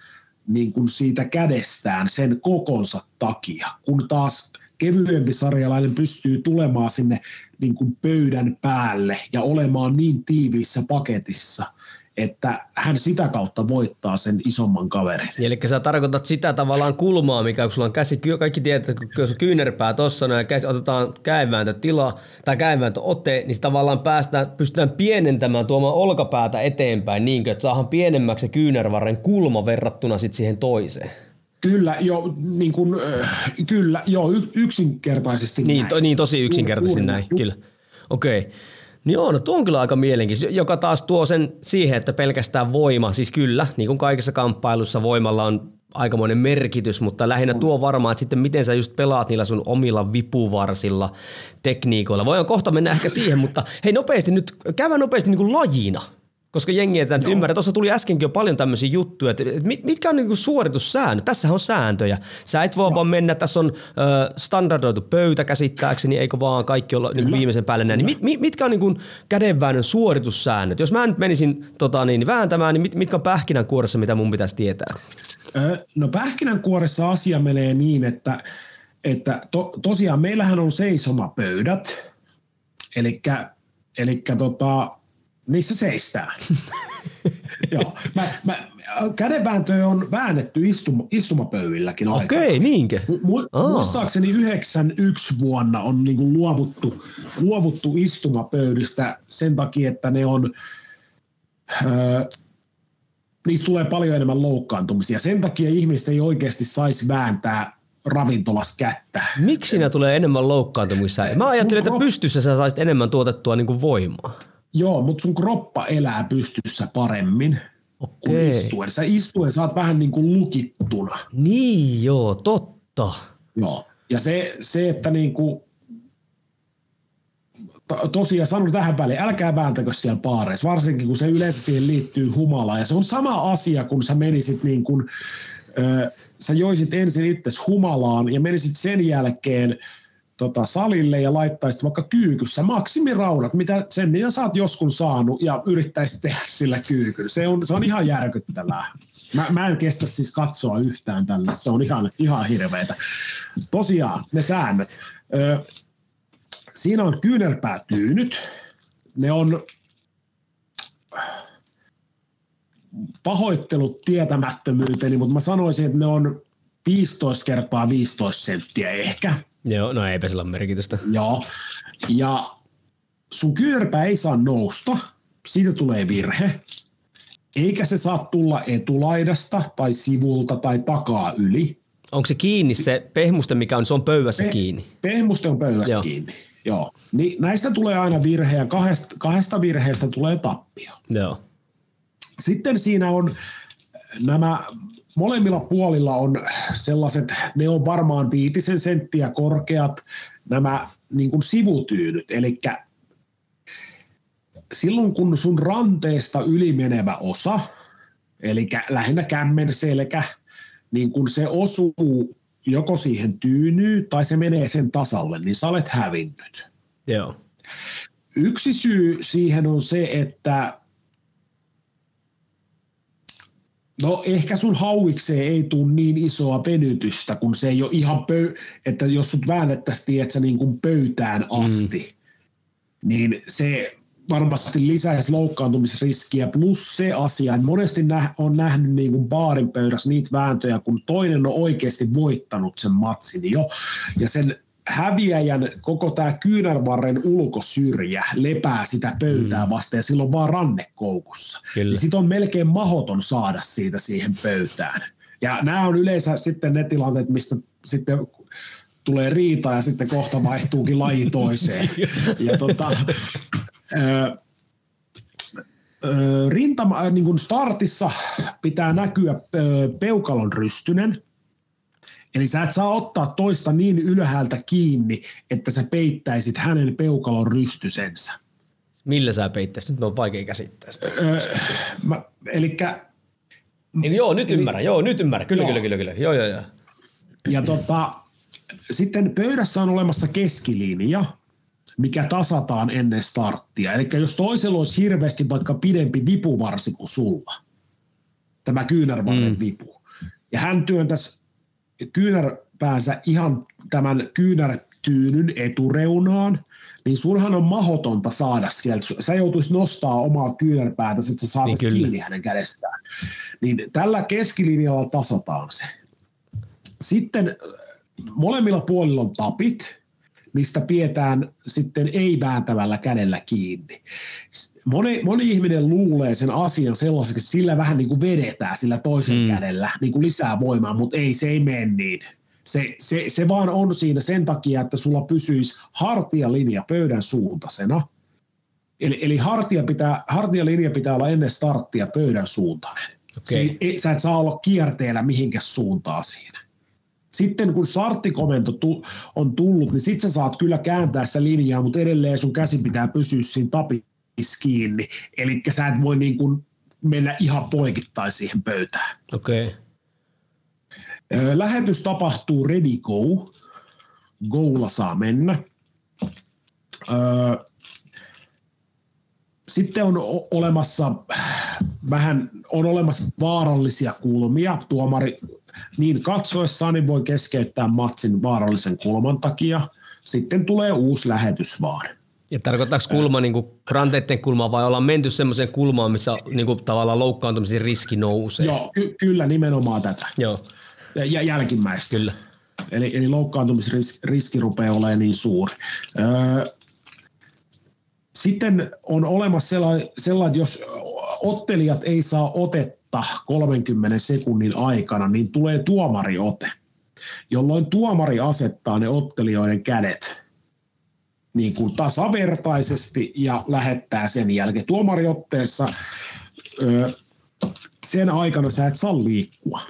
niin kuin siitä kädestään sen kokonsa takia, kun taas kevyempi sarjalainen pystyy tulemaan sinne niin kuin pöydän päälle ja olemaan niin tiiviissä paketissa, että hän sitä kautta voittaa sen isomman kaverin. Eli sä tarkoitat sitä tavallaan kulmaa, mikä kun sulla on käsi, kaikki tietää, että kun se kyynärpää tuossa ja käsi, otetaan käenvääntötila tai käenvääntöote, niin tavallaan päästään, pystytään pienentämään tuomaan olkapäätä eteenpäin niin, että saadaan pienemmäksi se kyynärvarren kulma verrattuna sitten siihen toiseen. Kyllä, jo, niin kuin, kyllä, jo, yksinkertaisesti niin, näin. To, niin, tosi yksinkertaisesti näin, kyllä. Okei. Okay. Niin joo, no tuo on kyllä aika mielenkiintoista, joka taas tuo sen siihen, että pelkästään voima, siis kyllä, niin kuin kaikissa kamppailussa voimalla on aikamoinen merkitys, mutta lähinnä tuo varmaan, että sitten miten sä just pelaat niillä sun omilla vipuvarsilla tekniikoilla. Voidaan kohta mennä ehkä siihen, mutta hei nopeasti nyt, käydään nopeasti niin kuin lajina. Koska jengi ei tämän ymmärrä. Tuossa tuli äskenkin jo paljon tämmöisiä juttuja, että mitkä on niinku suoritussäännöt. Tässä on sääntöjä. Sä et voi Joo. vaan mennä, tässä on ö, standardoitu pöytä käsittääkseni, eikö vaan kaikki olla niinku viimeisen päälle näin. Niin mit, mitkä on niinku kädenväännön suoritussäännöt? Jos mä nyt menisin tota, niin, vääntämään, niin mit, mitkä on pähkinänkuoressa, mitä mun pitäisi tietää? no pähkinänkuoressa asia menee niin, että, että to, tosiaan meillähän on seisomapöydät, eli tota, missä seistään. Joo. Mä, mä, kädenvääntö on väännetty istuma, istumapöydilläkin Okei, okay, niinkö? Mu, muistaakseni 91 vuonna on niinku luovuttu, luovuttu istumapöydistä sen takia, että ne on, öö, niistä tulee paljon enemmän loukkaantumisia. Sen takia ihmiset ei oikeasti saisi vääntää ravintolas kättä. Miksi ne tulee enemmän loukkaantumisia? Mä ajattelin, että pystyssä sä saisit enemmän tuotettua niin kuin voimaa. Joo, mutta sun kroppa elää pystyssä paremmin Okei. kuin istuen. Sä istuen saat vähän niin kuin lukittuna. Niin joo, totta. Joo, ja se, se että niin kuin, to, tosiaan sanon tähän väliin, älkää vääntäkö siellä paareissa, varsinkin kun se yleensä siihen liittyy humalaan. Ja se on sama asia, kun sä menisit niin kuin, ö, sä joisit ensin itse humalaan ja menisit sen jälkeen tota, salille ja laittaisit vaikka kyykyssä maksimiraudat, mitä sen mitä sä oot joskus saanut ja yrittäisit tehdä sillä kyykyllä. Se on, se on ihan järkyttävää. Mä, mä en kestä siis katsoa yhtään tällä. Se on ihan, ihan hirveetä. Tosiaan, ne säännöt. Ö, siinä on kyynärpäätyynyt. Ne on pahoittelut tietämättömyyteni, mutta mä sanoisin, että ne on 15 kertaa 15 senttiä ehkä – Joo, no eipä sillä ole merkitystä. Joo, ja sun kyynärpää ei saa nousta, siitä tulee virhe, eikä se saa tulla etulaidasta tai sivulta tai takaa yli. Onko se kiinni se pehmuste, mikä on, se on pöydässä Pe- kiinni? Pehmuste on pöydässä Joo. kiinni, joo. Niin näistä tulee aina virhe ja kahdesta, kahdesta virheestä tulee tappio. Joo. Sitten siinä on nämä molemmilla puolilla on sellaiset, ne on varmaan viitisen senttiä korkeat nämä niin kuin sivutyynyt, eli silloin kun sun ranteesta ylimenevä osa, eli lähinnä kämmen selkä, niin kun se osuu joko siihen tyynyyn tai se menee sen tasalle, niin sä olet hävinnyt. Joo. Yksi syy siihen on se, että No ehkä sun hauikseen ei tule niin isoa venytystä, kun se ei ole ihan pöy- että jos sut väännettäisiin, tiedätkö, niin kuin pöytään asti, mm. niin se varmasti lisäisi loukkaantumisriskiä, plus se asia, että monesti nä- on nähnyt niin kuin baarin pöydässä niitä vääntöjä, kun toinen on oikeasti voittanut sen matsin jo, ja sen häviäjän koko tämä kyynärvarren ulkosyrjä lepää sitä pöytää mm. vasten ja silloin vaan rannekoukussa. Niin sitten on melkein mahoton saada siitä siihen pöytään. Ja nämä on yleensä sitten ne tilanteet, mistä sitten tulee riita ja sitten kohta vaihtuukin laji toiseen. ja tota, rintama, niin kuin startissa pitää näkyä peukalon rystynen, Eli sä et saa ottaa toista niin ylhäältä kiinni, että sä peittäisit hänen peukalon rystysensä. Millä sä peittäisit? Nyt on vaikea käsittää sitä. Öö, mä, elikkä, niin, joo, nyt eli, ymmärrän. Joo, nyt ymmärrän. Kyllä, joo. kyllä, kyllä, kyllä. Joo, joo, joo. Ja tota, sitten pöydässä on olemassa keskilinja, mikä tasataan ennen starttia. Eli jos toisella olisi hirveästi vaikka pidempi vipuvarsi kuin sulla, tämä kyynärvarren mm. vipu, ja hän työntäisi kyynärpäänsä ihan tämän kyynärtyynyn etureunaan, niin sunhan on mahdotonta saada sieltä. Sä joutuisi nostaa omaa kyynärpäätä, että sä saat niin kiinni hänen kädestään. Niin tällä keskilinjalla tasataan se. Sitten molemmilla puolilla on tapit, mistä pidetään sitten ei-vääntävällä kädellä kiinni. Moni, moni ihminen luulee sen asian sellaiseksi, että sillä vähän niin kuin vedetään sillä toisen mm. kädellä niin kuin lisää voimaa, mutta ei, se ei mene niin. Se, se, se vaan on siinä sen takia, että sulla pysyisi hartialinja pöydän suuntaisena. Eli, eli hartia pitää, hartialinja pitää olla ennen starttia pöydän suuntainen. Okay. Se, sä et saa olla kierteellä mihinkä suuntaan siinä. Sitten kun starttikomento on tullut, niin sitten sä saat kyllä kääntää sitä linjaa, mutta edelleen sun käsi pitää pysyä siinä tapissa kiinni. Eli sä et voi niin kuin mennä ihan poikittain siihen pöytään. Okei. Okay. Lähetys tapahtuu ready go. Goula saa mennä. Sitten on olemassa vähän on olemassa vaarallisia kulmia. Tuomari niin katsoessaan niin voi keskeyttää matsin vaarallisen kulman takia. Sitten tulee uusi lähetys vaan. Ja tarkoittaako kulma niin kuin ranteiden kulmaa vai ollaan menty semmoiseen kulmaan, missä niin kuin tavallaan loukkaantumisen riski nousee? Joo, ky- kyllä nimenomaan tätä. Joo. Ja jälkimmäistä. Kyllä. Eli, eli loukkaantumisriski rupeaa olemaan niin suuri. Öö, sitten on olemassa sellainen, sellainen, jos ottelijat ei saa otetta 30 sekunnin aikana, niin tulee tuomariote, jolloin tuomari asettaa ne ottelijoiden kädet niin kuin tasavertaisesti ja lähettää sen jälkeen. Tuomariotteessa sen aikana sä et saa liikkua.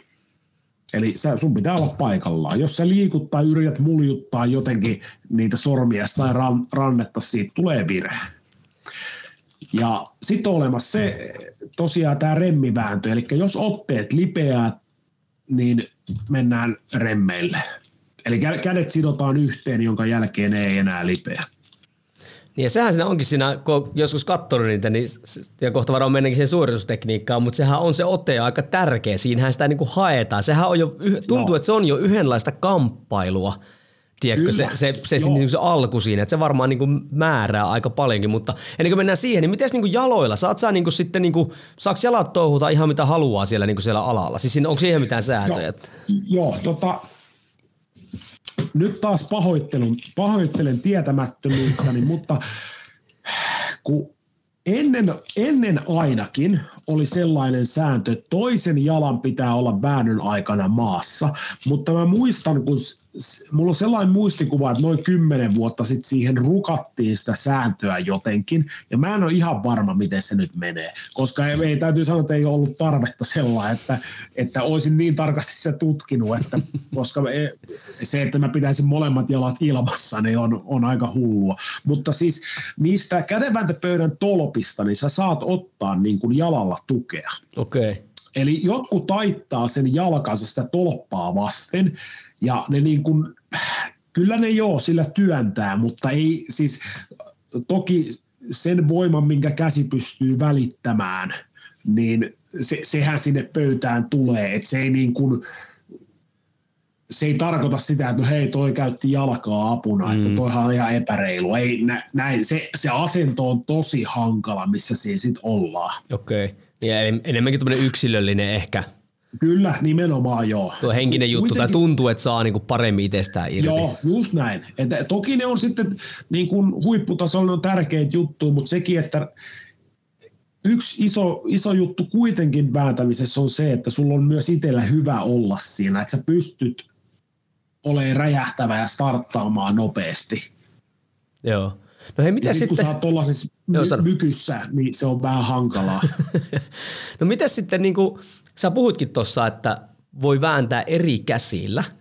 Eli sä, sun pitää olla paikallaan. Jos sä liikut tai yrität muljuttaa jotenkin niitä sormia tai ran, rannetta, siitä tulee virhe. Ja sitten on olemassa se tosiaan tämä remmivääntö, eli jos otteet lipeää, niin mennään remmeille. Eli kädet sidotaan yhteen, jonka jälkeen ei enää lipeä. Niin ja sehän siinä onkin siinä, kun joskus katsonut niitä, niin, ja kohta varmaan mennäkin sen suoritustekniikkaan, mutta sehän on se ote aika tärkeä. Siinähän sitä niin kuin haetaan. Sehän on jo, tuntuu, no. että se on jo yhdenlaista kamppailua Tiedätkö, se, se, se, se, niin se alku siinä, että se varmaan niin kuin määrää aika paljonkin, mutta ennen kuin mennään siihen, niin miten niin jaloilla? Saat sä niin kuin sitten, niin kuin, saaks jalat touhuta ihan mitä haluaa siellä, niin kuin siellä alalla? Siis onko siihen mitään sääntöjä? Joo, joo tota, nyt taas pahoittelen, pahoittelen tietämättömyyttäni, mutta kun ennen, ennen ainakin oli sellainen sääntö, että toisen jalan pitää olla väännön aikana maassa, mutta mä muistan, kun mulla on sellainen muistikuva, että noin kymmenen vuotta sitten siihen rukattiin sitä sääntöä jotenkin, ja mä en ole ihan varma, miten se nyt menee, koska ei, ei täytyy sanoa, että ei ollut tarvetta sellainen, että, että olisin niin tarkasti se tutkinut, että koska se, että mä pitäisin molemmat jalat ilmassa, niin on, on aika hullua. Mutta siis niistä kädenvääntöpöydän tolpista, niin sä saat ottaa niin kuin jalalla tukea. Okei. Okay. Eli jotkut taittaa sen jalkansa sitä tolppaa vasten, ja ne niin kuin, kyllä ne joo sillä työntää, mutta ei siis toki sen voiman, minkä käsi pystyy välittämään, niin se, sehän sinne pöytään tulee, että se ei niin kuin, se ei tarkoita sitä, että no hei, toi käytti jalkaa apuna, mm. että toihan on ihan epäreilu. Ei, nä, näin, se, se asento on tosi hankala, missä siinä sitten ollaan. Okei, okay. ja enemmänkin tämmöinen yksilöllinen ehkä. Kyllä, nimenomaan joo. Tuo henkinen juttu, Kuitenkin, tai tuntuu, että saa niinku paremmin itsestään irti. Joo, just näin. Et, toki ne on sitten niin kuin huipputasolla on tärkeitä juttuja, mutta sekin, että yksi iso, iso juttu kuitenkin vääntämisessä on se, että sulla on myös itsellä hyvä olla siinä, että sä pystyt olemaan räjähtävä ja starttaamaan nopeasti. Joo. No hei, mitä ja sitten? kun sä oot tuollaisessa my- mykyssä, niin se on vähän hankalaa. no mitä sitten, niin kuin, sä puhutkin tuossa, että voi vääntää eri käsillä –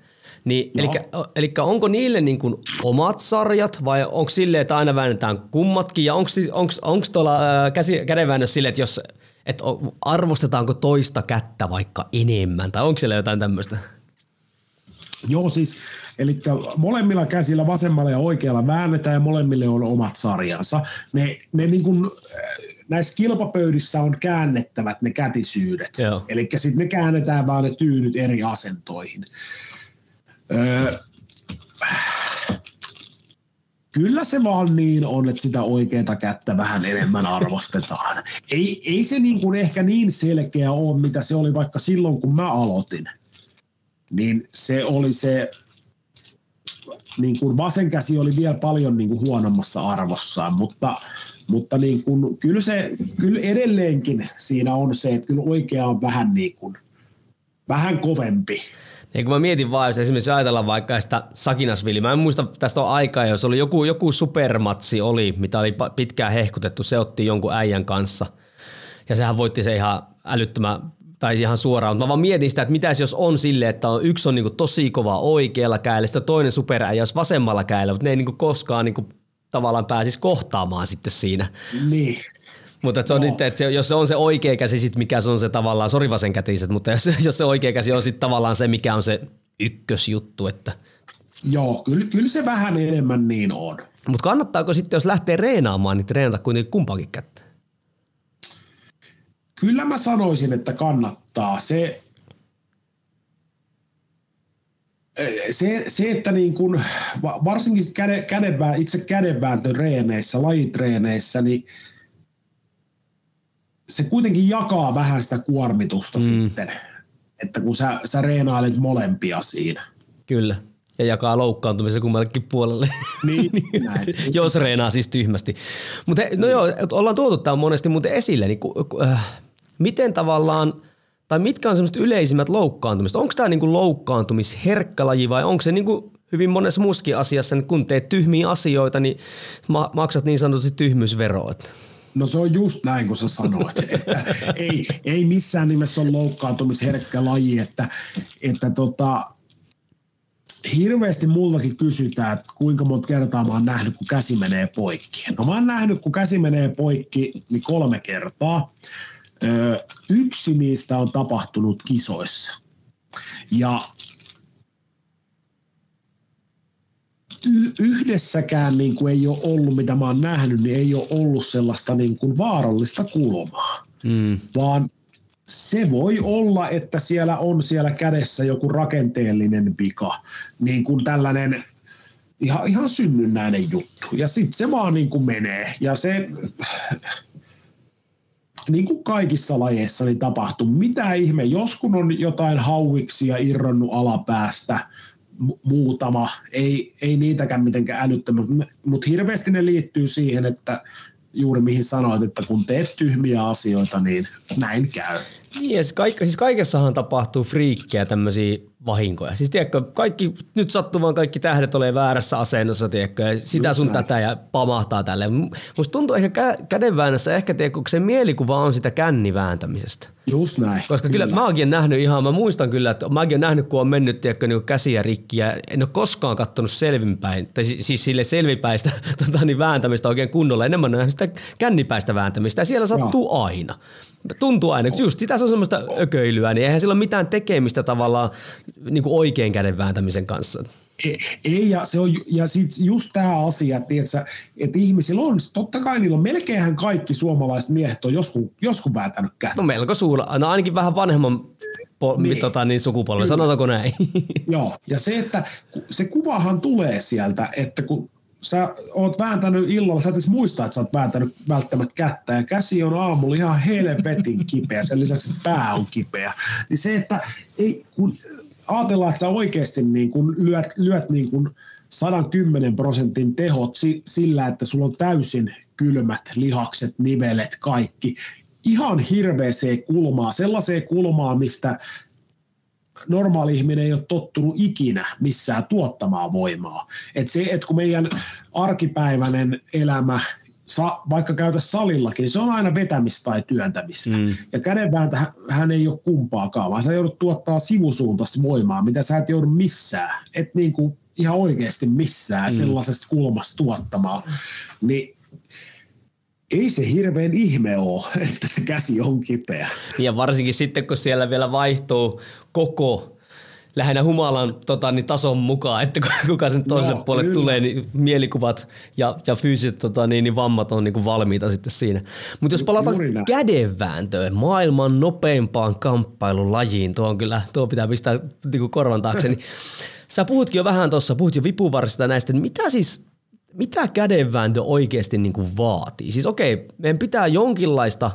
niin, eli, eli onko niille niin kuin omat sarjat vai onko silleen, että aina väännetään kummatkin ja onko tuolla käsi, kädenväännössä silleen, että jos että arvostetaanko toista kättä vaikka enemmän tai onko siellä jotain tämmöistä? Joo siis, eli molemmilla käsillä vasemmalla ja oikealla väännetään ja molemmille on omat sarjansa. Ne, ne niin kuin, näissä kilpapöydissä on käännettävät ne kätisyydet. Eli sitten ne käännetään vaan ne tyynyt eri asentoihin. Öö, kyllä se vaan niin on, että sitä oikeaa kättä vähän enemmän arvostetaan. Ei, ei se niin kuin ehkä niin selkeä ole, mitä se oli vaikka silloin, kun mä aloitin. Niin se oli se, niin kuin vasen käsi oli vielä paljon niin kuin huonommassa arvossaan, mutta, mutta niin kuin, kyllä, se, kyllä edelleenkin siinä on se, että kyllä oikea on vähän, niin kuin, vähän kovempi. Niin kun mä mietin vaan, jos esimerkiksi ajatellaan vaikka sitä Sakinasvili, mä en muista tästä on aikaa, jos oli joku, joku supermatsi oli, mitä oli pitkään hehkutettu, se otti jonkun äijän kanssa. Ja sehän voitti se ihan älyttömän tai ihan suoraan, mutta mä vaan mietin sitä, että mitäs jos on sille, että on, yksi on niinku tosi kova oikealla käellä, sitten toinen superäijä olisi vasemmalla käellä, mutta ne ei niinku koskaan niinku tavallaan pääsisi kohtaamaan sitten siinä. Niin. Mutta se on nyt, että se, jos se on se oikea käsi, sit mikä se on se tavallaan, sori vasenkätiset, mutta jos, jos se oikea käsi on sitten tavallaan se, mikä on se ykkösjuttu, että Joo, kyllä, kyllä se vähän enemmän niin on. Mutta kannattaako sitten, jos lähtee reenaamaan, niin treenata kuitenkin kumpaakin kättä? Kyllä mä sanoisin, että kannattaa. Se, se, se että niin kun, varsinkin käde, kädenvää, itse kädenvääntöreeneissä, lajitreeneissä, niin – se kuitenkin jakaa vähän sitä kuormitusta mm. sitten, että kun sä, sä reenailet molempia siinä. Kyllä, ja jakaa loukkaantumisen kummallekin puolelle. Niin, näin. Jos reenaa siis tyhmästi. Mutta no joo, ollaan tuotu tämä monesti muuten esille, niin ku, ku, äh, miten tavallaan, tai mitkä on semmoiset yleisimmät loukkaantumiset? Onko tämä niinku loukkaantumisherkkä laji vai onko se niinku hyvin monessa muussakin asiassa, niin kun teet tyhmiä asioita, niin maksat niin sanotusti tyhmyysveroa? No se on just näin, kun sä sanoit. että ei, ei missään nimessä ole loukkaantumisherkkä laji, että, että tota, hirveästi mullakin kysytään, että kuinka monta kertaa mä oon nähnyt, kun käsi menee poikki. No mä oon nähnyt, kun käsi menee poikki, niin kolme kertaa. Yksi niistä on tapahtunut kisoissa. Ja yhdessäkään niin kuin ei ole ollut, mitä mä oon nähnyt, niin ei ole ollut sellaista niin kuin vaarallista kulmaa, mm. vaan se voi olla, että siellä on siellä kädessä joku rakenteellinen vika, niin kuin tällainen ihan, ihan synnynnäinen juttu. Ja sitten se vaan niin kuin menee. Ja se, niin kuin kaikissa lajeissa niin tapahtuu. Mitä ihme, jos kun on jotain hauiksia irronnut alapäästä, muutama, ei, ei niitäkään mitenkään älyttömän, mutta hirveästi ne liittyy siihen, että juuri mihin sanoit, että kun teet tyhmiä asioita, niin näin käy. Niin, siis, kaikki, siis kaikessahan tapahtuu friikkejä tämmöisiä vahinkoja. Siis tiedätkö, kaikki, nyt sattuu vaan kaikki tähdet ole väärässä asennossa, tiedätkö, ja sitä Just sun näin. tätä ja pamahtaa tälle. Musta tuntuu ehkä kädenväännössä, ehkä tiedätkö, se mielikuva on sitä kännivääntämisestä. Just näin. Koska kyllä, kyllä mäkin nähnyt ihan, mä muistan kyllä, että mäkin olen nähnyt, kun on mennyt tiedätkö, niin käsiä rikki ja en ole koskaan katsonut selvinpäin, tai siis, siis sille selvipäistä tota, niin vääntämistä oikein kunnolla, enemmän nähnyt sitä kännipäistä vääntämistä ja siellä sattuu Joo. aina. Tuntuu aina, just sitä se on semmoista ököilyä, niin eihän sillä ole mitään tekemistä tavallaan niin kuin oikein käden vääntämisen kanssa. Ei, ja, se on, ja sit just tämä asia, tiiätkö, että ihmisillä on, totta kai niillä on, melkeinhän kaikki suomalaiset miehet on joskus, joskus vääntänyt kättä. No melko suura, no ainakin vähän vanhemman po, niin. Tota, niin sukupolven, sanotaanko näin? Joo, ja se, että se kuvahan tulee sieltä, että kun sä oot vääntänyt illalla, sä et edes muista, että sä oot vääntänyt välttämättä kättä, ja käsi on aamulla ihan helvetin kipeä, sen lisäksi että pää on kipeä. Niin se, että ei, kun ajatellaan, että sä oikeasti niin kun lyöt, lyöt niin kun 110 prosentin tehot sillä, että sulla on täysin kylmät lihakset, nivelet, kaikki. Ihan hirveeseen kulmaa, sellaiseen kulmaan, mistä normaali ihminen ei ole tottunut ikinä missään tuottamaan voimaa. Et se, että kun meidän arkipäiväinen elämä, sa, vaikka käytä salillakin, niin se on aina vetämistä tai työntämistä. Mm. Ja kädenvääntö hän ei ole kumpaakaan, vaan sä joudut tuottaa sivusuuntaista voimaa, mitä sä et joudu missään. Et niin kuin ihan oikeasti missään mm. sellaisesta kulmasta tuottamaan. Niin ei se hirveän ihme ole, että se käsi on kipeä. Ja varsinkin sitten, kun siellä vielä vaihtuu koko lähinnä humalan tota, niin tason mukaan, että kuka sen toiselle no, puolelle kyllä. tulee, niin mielikuvat ja, ja fyysiset tota, niin, niin vammat on niin kuin valmiita sitten siinä. Mutta jos palataan kädenvääntöön, maailman nopeimpaan kamppailulajiin, tuo, on kyllä, tuo pitää pistää niin kuin korvan taakse, niin sä puhutkin jo vähän tuossa, puhut jo vipuvarsista näistä, niin mitä siis mitä kädenvääntö oikeasti niin kuin vaatii? Siis okei, meidän pitää jonkinlaista,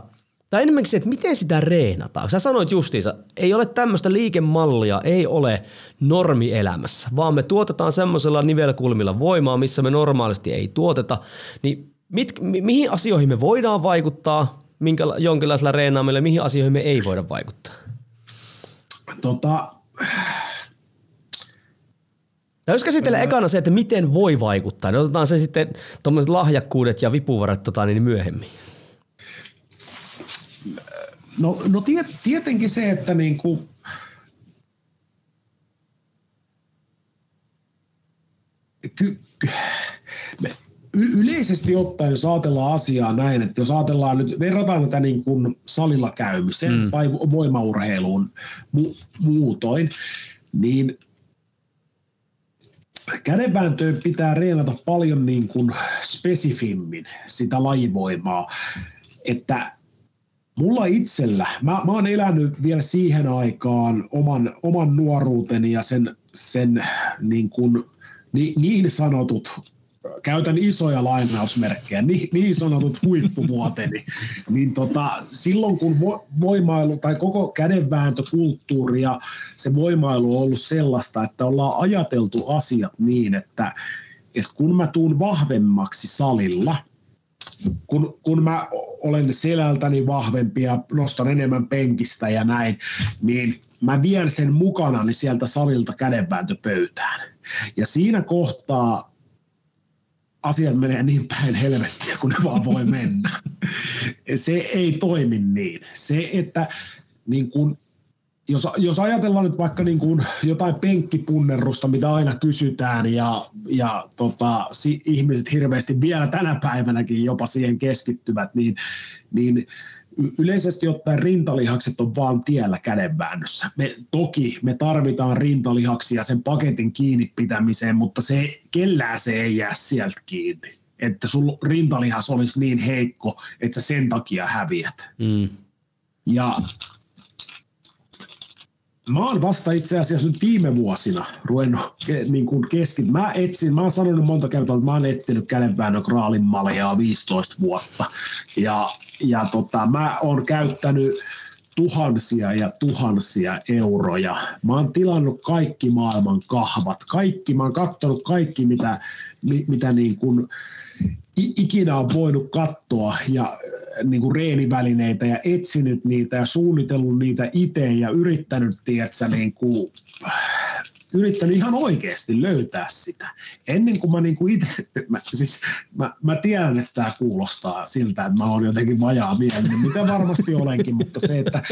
tai enemmänkin se, että miten sitä reenataan. Sä sanoit justiinsa, ei ole tämmöistä liikemallia, ei ole normielämässä, vaan me tuotetaan semmoisella nivelkulmilla voimaa, missä me normaalisti ei tuoteta. Niin mit, mi, mihin asioihin me voidaan vaikuttaa, minkä, jonkinlaisella reenaamilla, mihin asioihin me ei voida vaikuttaa? Tota, tai jos käsitellään ekana se, että miten voi vaikuttaa, niin otetaan se sitten tuommoiset lahjakkuudet ja vipuvarat tota, niin myöhemmin. No, no tiet, tietenkin se, että niin kuin, ky, ky, me, yleisesti ottaen, jos ajatellaan asiaa näin, että jos ajatellaan nyt, verrataan tätä niin kuin salilla käymiseen mm. tai voimaurheiluun mu, muutoin, niin kädenvääntöön pitää reenata paljon niin kuin spesifimmin sitä lajivoimaa, että mulla itsellä, mä, mä oon elänyt vielä siihen aikaan oman, oman nuoruuteni ja sen, sen niin, kuin, niin, niin sanotut käytän isoja lainausmerkkejä, niin, niin sanotut huippuvuoteni, niin tota, silloin kun vo, voimailu tai koko kädenvääntökulttuuri ja se voimailu on ollut sellaista, että ollaan ajateltu asiat niin, että, että kun mä tuun vahvemmaksi salilla, kun, kun mä olen selältäni vahvempi ja nostan enemmän penkistä ja näin, niin mä vien sen mukana sieltä salilta kädenvääntöpöytään. Ja siinä kohtaa asiat menee niin päin helvettiä, kun ne vaan voi mennä. Se ei toimi niin. Se, että niin kun, jos, jos ajatellaan nyt vaikka niin kuin jotain penkkipunnerusta, mitä aina kysytään ja, ja tota, si, ihmiset hirveästi vielä tänä päivänäkin jopa siihen keskittyvät, niin, niin yleisesti ottaen rintalihakset on vaan tiellä kädenväännössä. Me, toki me tarvitaan rintalihaksia sen paketin kiinni pitämiseen, mutta se, kellään se ei jää sieltä kiinni. Että sun rintalihas olisi niin heikko, että sä sen takia häviät. Mm. Ja Mä oon vasta itse asiassa nyt viime vuosina ruvennut niin kuin keskin. Mä etsin, mä oon sanonut monta kertaa, että mä oon etsinyt kädenväännön kraalin maljaa 15 vuotta. Ja, ja tota, mä oon käyttänyt tuhansia ja tuhansia euroja. Mä oon tilannut kaikki maailman kahvat, kaikki, mä oon katsonut kaikki, mitä, mitä niin kuin ikinä on voinut katsoa ja äh, niin kuin reenivälineitä ja etsinyt niitä ja suunnitellut niitä itse ja yrittänyt, tiedätkö, niin kuin, äh, yrittänyt ihan oikeasti löytää sitä. Ennen kuin mä niin kuin itse, mä, siis mä, mä tiedän, että tämä kuulostaa siltä, että mä oon jotenkin vajaa mielinen, mitä varmasti olenkin, mutta se, että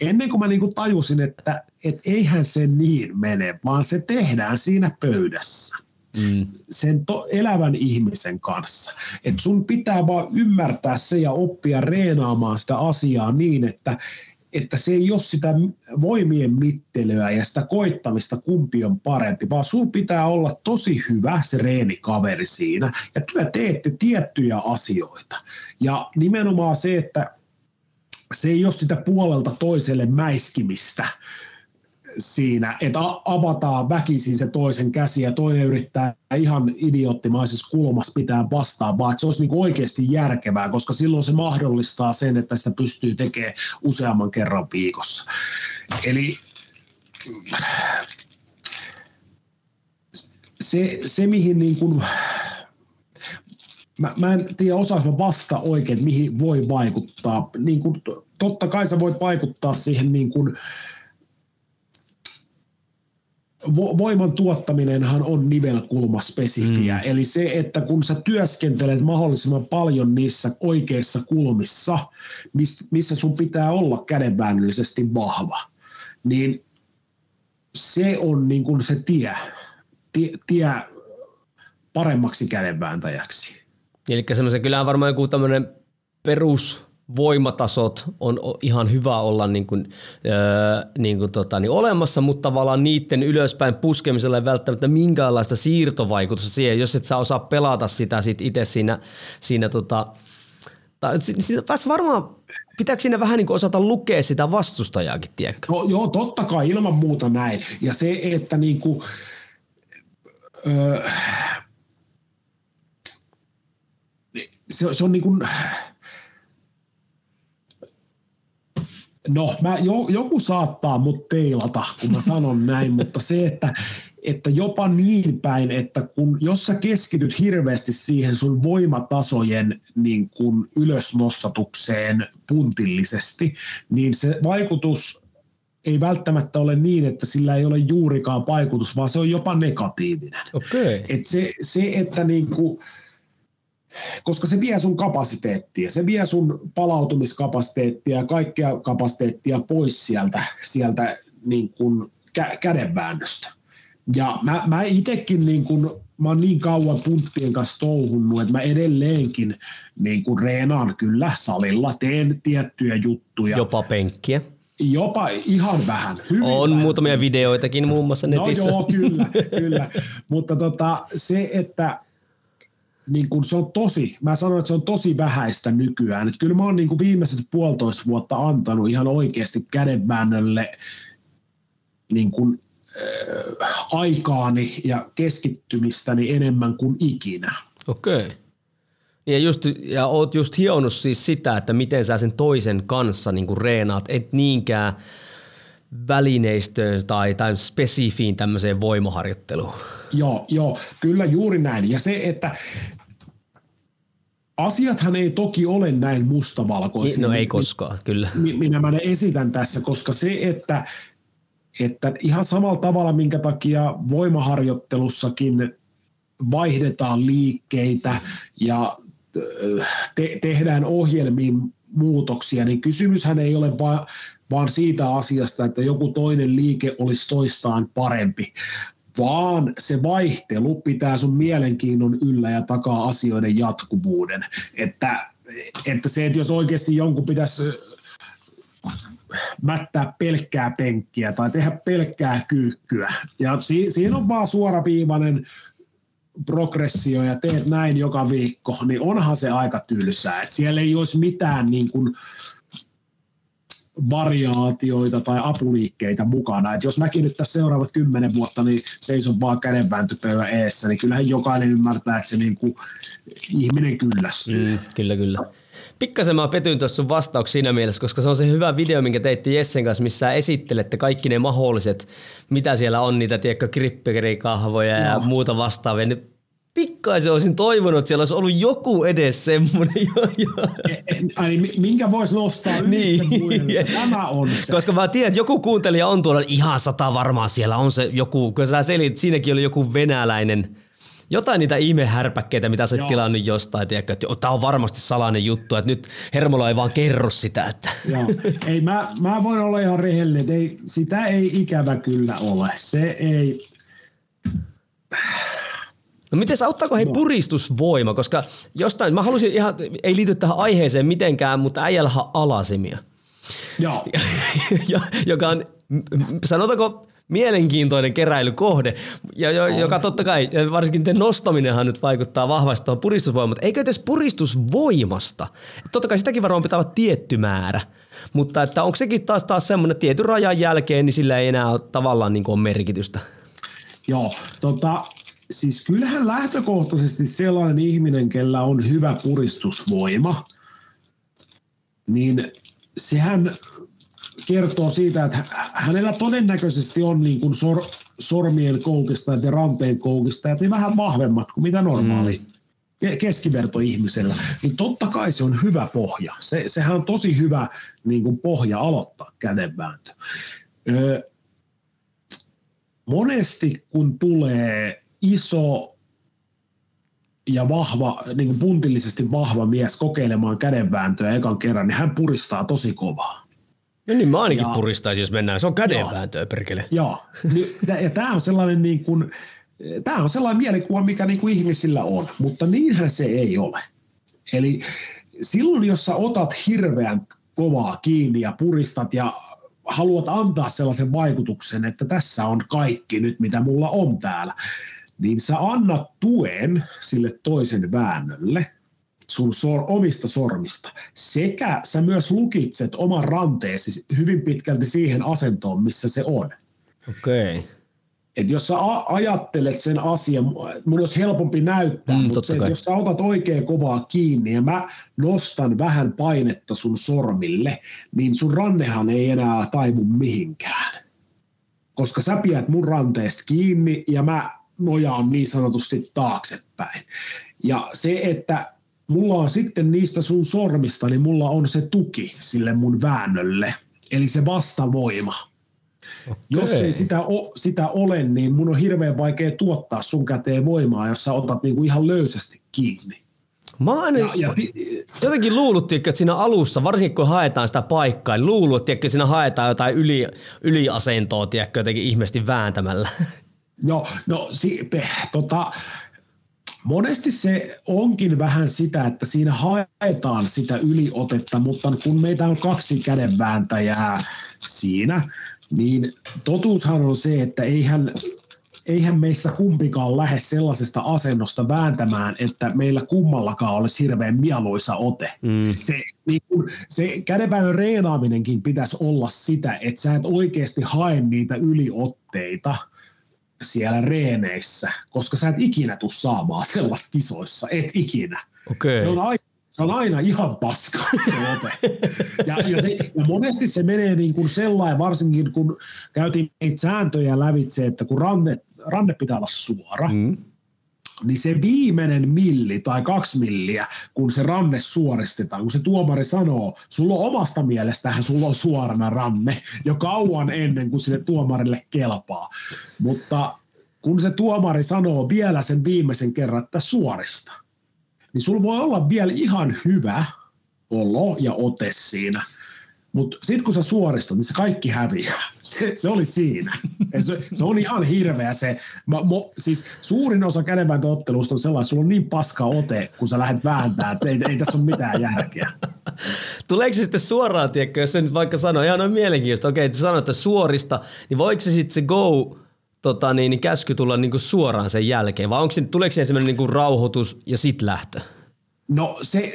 ennen kuin mä niin kuin tajusin, että et eihän se niin mene, vaan se tehdään siinä pöydässä mm. sen to, elävän ihmisen kanssa. Et sun pitää vaan ymmärtää se ja oppia reenaamaan sitä asiaa niin, että että se ei ole sitä voimien mittelyä ja sitä koittamista, kumpi on parempi, vaan sun pitää olla tosi hyvä se reenikaveri siinä, ja työ teette tiettyjä asioita. Ja nimenomaan se, että se ei ole sitä puolelta toiselle mäiskimistä, siinä, että avataan väkisin se toisen käsi ja toinen yrittää ihan idioottimaisessa kulmassa pitää vastaan, vaan että se olisi niin oikeasti järkevää, koska silloin se mahdollistaa sen, että sitä pystyy tekemään useamman kerran viikossa. Eli se, se mihin niin kuin, mä, mä en tiedä osaanko vasta oikein, mihin voi vaikuttaa. Niin kuin, totta kai sä voit vaikuttaa siihen niin kuin, voiman tuottaminenhan on nivelkulma spesifiä. Mm. Eli se, että kun sä työskentelet mahdollisimman paljon niissä oikeissa kulmissa, missä sun pitää olla kädenväännöllisesti vahva, niin se on niin kuin se tie, tie, tie paremmaksi kädenvääntäjäksi. Eli semmoisen kyllähän varmaan joku tämmöinen perus voimatasot on ihan hyvä olla niin kuin, öö, niin kuin tota, niin olemassa, mutta tavallaan niiden ylöspäin puskemisella ei välttämättä minkäänlaista siirtovaikutusta siihen, jos et sä osaa pelata sitä sit itse siinä, siinä tota, tai, tässä varmaan pitääkö siinä vähän niin osata lukea sitä vastustajaakin, tiedätkö? No, joo, totta kai, ilman muuta näin. Ja se, että niin kuin, öö, se, se on niin kuin, No, mä, jo, joku saattaa mut teilata, kun mä sanon näin, mutta se, että, että jopa niin päin, että kun, jos sä keskityt hirveästi siihen sun voimatasojen niin kun ylösnostatukseen puntillisesti, niin se vaikutus ei välttämättä ole niin, että sillä ei ole juurikaan vaikutus, vaan se on jopa negatiivinen. Okay. Et se, se, että niin kuin, koska se vie sun kapasiteettia, se vie sun palautumiskapasiteettia ja kaikkea kapasiteettia pois sieltä, sieltä niin kuin kä- kädenväännöstä. Ja mä, mä itsekin niin kuin, mä oon niin kauan punttien kanssa touhunnut, että mä edelleenkin niin kuin reenaan kyllä salilla, teen tiettyjä juttuja. Jopa penkkiä. Jopa ihan vähän. Hyvin on vähän. muutamia videoitakin muun muassa no netissä. No joo, kyllä, kyllä. Mutta tota, se, että niin kuin se on tosi, mä sanon, että se on tosi vähäistä nykyään. Että kyllä mä oon niin kuin viimeiset puolitoista vuotta antanut ihan oikeasti kädenväännölle niin kuin, äh, aikaani ja keskittymistäni enemmän kuin ikinä. Okei. Okay. Ja, just, ja oot just hionut siis sitä, että miten sä sen toisen kanssa niin kuin reenaat, et niinkään välineistöön tai, tai spesifiin tämmöiseen voimaharjoitteluun. Joo, joo, kyllä juuri näin. Ja se, että asiathan ei toki ole näin mustavalkoisia. No ei koskaan, kyllä. Minä mä ne esitän tässä, koska se, että, että ihan samalla tavalla, minkä takia voimaharjoittelussakin vaihdetaan liikkeitä ja te- tehdään ohjelmiin muutoksia, niin kysymyshän ei ole vaan, vaan siitä asiasta, että joku toinen liike olisi toistaan parempi, vaan se vaihtelu pitää sun mielenkiinnon yllä ja takaa asioiden jatkuvuuden. Että, että se, että jos oikeasti jonkun pitäisi mättää pelkkää penkkiä tai tehdä pelkkää kyykkyä. Ja si- siinä on vaan suoraviivainen progressio ja teet näin joka viikko, niin onhan se aika tylsää. Et siellä ei olisi mitään niin kuin, variaatioita tai apuliikkeitä mukana. Et jos mäkin nyt tässä seuraavat kymmenen vuotta niin seison vaan kädenvääntöpöydän eessä, niin kyllähän jokainen ymmärtää, että se niin kuin ihminen kyllästyy. Mm, kyllä, kyllä. Pikkasen mä petyin tuossa sun vastauksi siinä mielessä, koska se on se hyvä video, minkä teitte Jessen kanssa, missä esittelette kaikki ne mahdolliset, mitä siellä on, niitä tiedätkö, kripperikahvoja no. ja muuta vastaavia. Niin pikkaisen olisin toivonut, että siellä olisi ollut joku edes semmoinen. Jo, jo. Ai, minkä voisi nostaa niin. Tämä on se. Koska mä tiedän, että joku kuuntelija on tuolla, ihan sata varmaan siellä on se joku, kun sä selit, siinäkin oli joku venäläinen, jotain niitä ihmehärpäkkeitä, mitä sä tilannut jostain, tiedätkö, että tämä on varmasti salainen juttu, että nyt Hermola ei vaan kerro sitä. Että. Joo. Ei, mä, mä voin olla ihan rehellinen, ei, sitä ei ikävä kyllä ole. Se ei, No miten auttaako hei puristusvoima, koska jostain, mä halusin ihan, ei liity tähän aiheeseen mitenkään, mutta äijällähän alasimia. Joo. joka on, sanotaanko, mielenkiintoinen keräilykohde, ja jo, joka totta kai, varsinkin te nostaminenhan nyt vaikuttaa vahvasti tuohon puristusvoimaan, mutta eikö edes puristusvoimasta? Totta kai sitäkin varmaan pitää olla tietty määrä, mutta että onko sekin taas, taas semmoinen tietyn rajan jälkeen, niin sillä ei enää ole tavallaan niin kuin merkitystä? Joo, tota, siis kyllähän lähtökohtaisesti sellainen ihminen, kellä on hyvä puristusvoima, niin sehän kertoo siitä, että hänellä todennäköisesti on niin kuin sor, sormien koukista ja ranteen koukista niin vähän vahvemmat kuin mitä normaali mm. keskivertoihmisellä. Niin totta kai se on hyvä pohja. Se, sehän on tosi hyvä niin kuin pohja aloittaa kädenvääntö. Öö, monesti kun tulee iso ja vahva, niin kuin puntillisesti vahva mies kokeilemaan kädenvääntöä ekan kerran, niin hän puristaa tosi kovaa. No niin, mä ainakin ja, puristaisin, jos mennään. Se on kädenvääntöä, perkele. Joo, ja tämä on sellainen niin kuin, tämä on sellainen mielikuva, mikä niin kuin ihmisillä on, mutta niinhän se ei ole. Eli silloin, jos sä otat hirveän kovaa kiinni ja puristat ja haluat antaa sellaisen vaikutuksen, että tässä on kaikki nyt, mitä mulla on täällä, niin sä annat tuen sille toisen väännölle sun sor, omista sormista. Sekä sä myös lukitset oman ranteesi hyvin pitkälti siihen asentoon, missä se on. Okei. Okay. Et jos sä ajattelet sen asian, mun olisi helpompi näyttää, mm, mutta se, jos sä otat oikein kovaa kiinni ja mä nostan vähän painetta sun sormille, niin sun rannehan ei enää taivu mihinkään. Koska sä pidät mun ranteesta kiinni ja mä nojaan niin sanotusti taaksepäin. Ja se, että mulla on sitten niistä sun sormista, niin mulla on se tuki sille mun väännölle, eli se vastavoima. Okay. Jos ei sitä, o, sitä ole, niin mun on hirveän vaikea tuottaa sun käteen voimaa, jos sä otat niinku ihan löysästi kiinni. Mä oon ja, ja ti- jotenkin luullut, että siinä alussa, varsinkin kun haetaan sitä paikkaa, niin luullut, että siinä haetaan jotain yli, yliasentoa, tiedätkö, jotenkin ihmeesti vääntämällä. Joo, no si, pe, tota, Monesti se onkin vähän sitä, että siinä haetaan sitä yliotetta, mutta kun meitä on kaksi kädenvääntäjää siinä, niin totuushan on se, että eihän, eihän meissä kumpikaan lähde sellaisesta asennosta vääntämään, että meillä kummallakaan olisi hirveän mieluisa ote. Mm. Se, niin kun, se kädenväännön reenaaminenkin pitäisi olla sitä, että sä et oikeasti hae niitä yliotteita – siellä reeneissä, koska sä et ikinä tuu saamaan sellaista kisoissa, et ikinä. Okay. Se, on aina, se on aina ihan paska se ote. Ja, ja, se, ja monesti se menee niin kuin sellainen, varsinkin kun käytiin niitä sääntöjä lävitse, että kun ranne, ranne pitää olla suora, mm niin se viimeinen milli tai kaksi milliä, kun se ranne suoristetaan, kun se tuomari sanoo, sulla on omasta mielestähän sulla on suorana ranne jo kauan ennen kuin sille tuomarille kelpaa. Mutta kun se tuomari sanoo vielä sen viimeisen kerran, että suorista, niin sulla voi olla vielä ihan hyvä olo ja ote siinä – mutta sitten kun sä suoristat, niin se kaikki häviää. Se, se oli siinä. se, se on ihan hirveä se. Mä, mo, siis suurin osa kädenvääntöottelusta on sellainen, että sulla on niin paska ote, kun sä lähdet vääntämään, että ei, ei tässä ole mitään järkeä. Tuleeko se sitten suoraan, tiedätkö, jos se nyt vaikka sanoo, ihan noin mielenkiintoista, okei, että sanoit, että suorista, niin voiko se sitten se go tota, niin, niin käsky tulla niin kuin suoraan sen jälkeen, vai onko se, tuleeko se semmoinen niin rauhoitus ja sit lähtö? No se,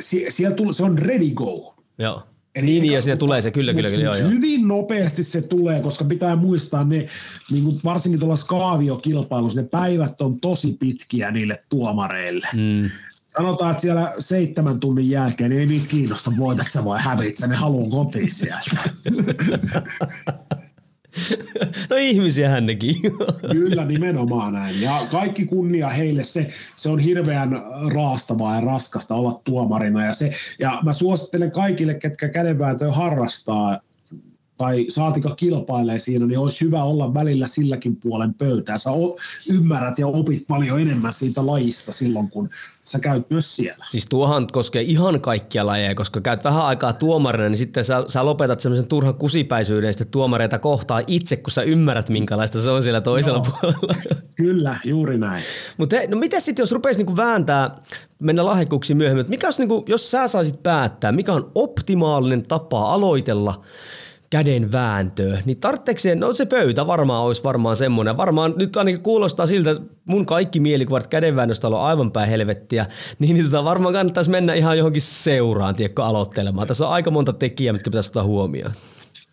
sie, siellä tulee, se on ready go. Joo. Eli niin, niin ja siinä tulee se, kyllä, kyllä, kyllä. Joo, hyvin joo. nopeasti se tulee, koska pitää muistaa ne, niin kuin varsinkin tuolla skaaviokilpailussa, ne päivät on tosi pitkiä niille tuomareille. Mm. Sanotaan, että siellä seitsemän tunnin jälkeen niin ei niitä kiinnosta, voitat sä vai hävit sä, ne haluaa kotiin sieltä. No ihmisiä nekin. Kyllä, nimenomaan näin. Ja kaikki kunnia heille. Se, se on hirveän raastavaa ja raskasta olla tuomarina. Ja, se, ja mä suosittelen kaikille, ketkä kädenvääntöä harrastaa, tai saatika kilpailee siinä, niin olisi hyvä olla välillä silläkin puolen pöytää. Sä ymmärrät ja opit paljon enemmän siitä lajista silloin, kun sä käyt myös siellä. Siis tuohan koskee ihan kaikkia lajeja, koska käyt vähän aikaa tuomarina, niin sitten sä, sä lopetat semmoisen turhan kusipäisyyden sitten tuomareita kohtaa itse, kun sä ymmärrät, minkälaista se on siellä toisella no, puolella. Kyllä, juuri näin. Mutta no mitä sitten, jos rupeisi niinku vääntää, mennä lahjakkuuksiin myöhemmin, mikä olisi, niinku, jos sä saisit päättää, mikä on optimaalinen tapa aloitella käden vääntöä, niin tarvitseeko se, no se pöytä varmaan olisi varmaan semmoinen. Varmaan nyt ainakin kuulostaa siltä, että mun kaikki mielikuvat kädenväännöstä on aivan päin helvettiä, niin, niin tota varmaan kannattaisi mennä ihan johonkin seuraan, tiedätkö, aloittelemaan. Tässä on aika monta tekijää, mitkä pitäisi ottaa huomioon.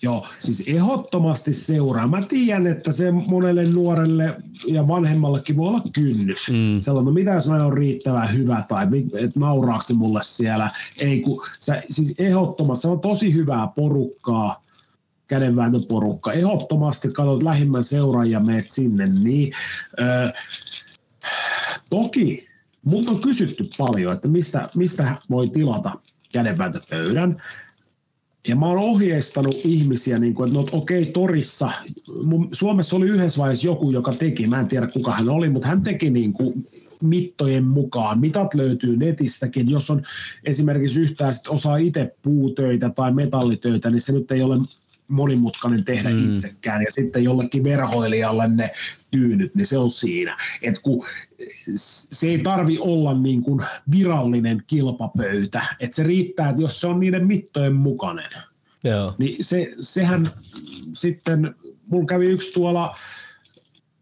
Joo, siis ehdottomasti seuraa. Mä tiedän, että se monelle nuorelle ja vanhemmallekin voi olla kynnys. Mm. Sellainen, mitä jos mä on riittävän hyvä tai että nauraako se mulle siellä. Ei, kun, sä, siis ehdottomasti se on tosi hyvää porukkaa kädenväännöporukka. Ehdottomasti katsot lähimmän seuran ja meet sinne. Niin, ö, toki multa on kysytty paljon, että mistä, mistä voi tilata kädenvääntöpöydän. Ja mä oon ohjeistanut ihmisiä, niin kuin, että no, okei, okay, torissa, mun, Suomessa oli yhdessä vaiheessa joku, joka teki, mä en tiedä kuka hän oli, mutta hän teki niin kuin mittojen mukaan. Mitat löytyy netistäkin. Jos on esimerkiksi yhtään sit osaa itse puutöitä tai metallitöitä, niin se nyt ei ole monimutkainen tehdä mm. itsekään ja sitten jollekin verhoilijalle ne tyynyt, niin se on siinä. Et kun se ei tarvi olla niin kuin virallinen kilpapöytä, että se riittää, että jos se on niiden mittojen mukainen. Joo. Niin se, sehän sitten, mulla kävi yksi tuolla,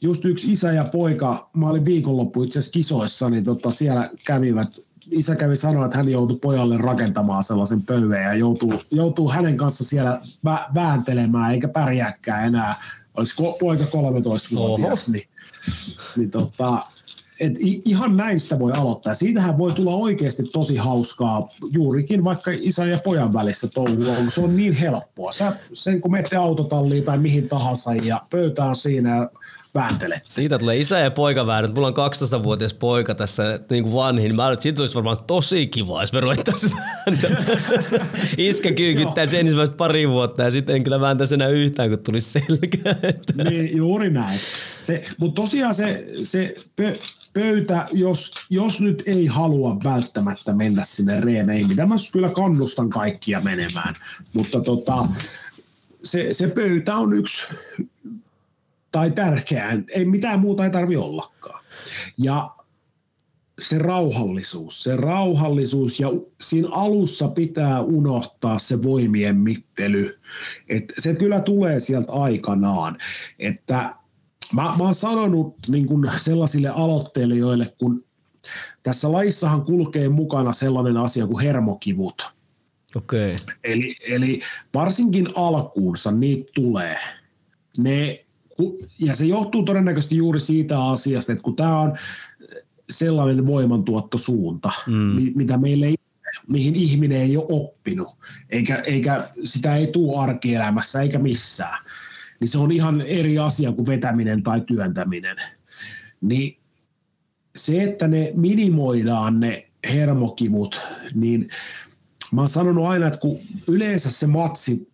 just yksi isä ja poika, mä olin viikonloppu itse asiassa kisoissa, niin tota, siellä kävivät isä kävi sanoa, että hän joutui pojalle rakentamaan sellaisen pöydän ja joutuu, joutuu hänen kanssa siellä vä- vääntelemään eikä pärjääkään enää. Olisi ko- poika 13-vuotias, niin, niin tota, et ihan näistä voi aloittaa. Siitähän voi tulla oikeasti tosi hauskaa juurikin vaikka isän ja pojan välissä touhua, kun se on niin helppoa. Sä sen kun menette autotalliin tai mihin tahansa ja pöytä on siinä vääntelet. Siitä tulee isä ja poika väännöt. Mulla on 12-vuotias poika tässä niin kuin vanhin. Mä että siitä olisi varmaan tosi kiva, jos me ruvettaisiin. Iskä kyykyttäisi ensimmäistä pari vuotta ja sitten en kyllä vääntäisi enää yhtään, kun tulisi selkä. niin, juuri näin. Se, mutta tosiaan se, se pö, pöytä, jos, jos nyt ei halua välttämättä mennä sinne reeneihin, mitä mä kyllä kannustan kaikkia menemään, mutta tota, se, se pöytä on yksi tai tärkeää. Ei mitään muuta ei tarvi ollakaan. Ja se rauhallisuus, se rauhallisuus ja siinä alussa pitää unohtaa se voimien mittely. Et se kyllä tulee sieltä aikanaan. Että mä, mä oon sanonut niin kun sellaisille aloittelijoille, kun tässä laissahan kulkee mukana sellainen asia kuin hermokivut. Okay. Eli, eli varsinkin alkuunsa niitä tulee. Ne ja se johtuu todennäköisesti juuri siitä asiasta, että kun tämä on sellainen voimantuottosuunta, mm. mitä meille ei mihin ihminen ei ole oppinut, eikä, eikä sitä ei tule arkielämässä eikä missään, niin se on ihan eri asia kuin vetäminen tai työntäminen. Niin se, että ne minimoidaan ne hermokivut, niin mä oon sanonut aina, että kun yleensä se matsi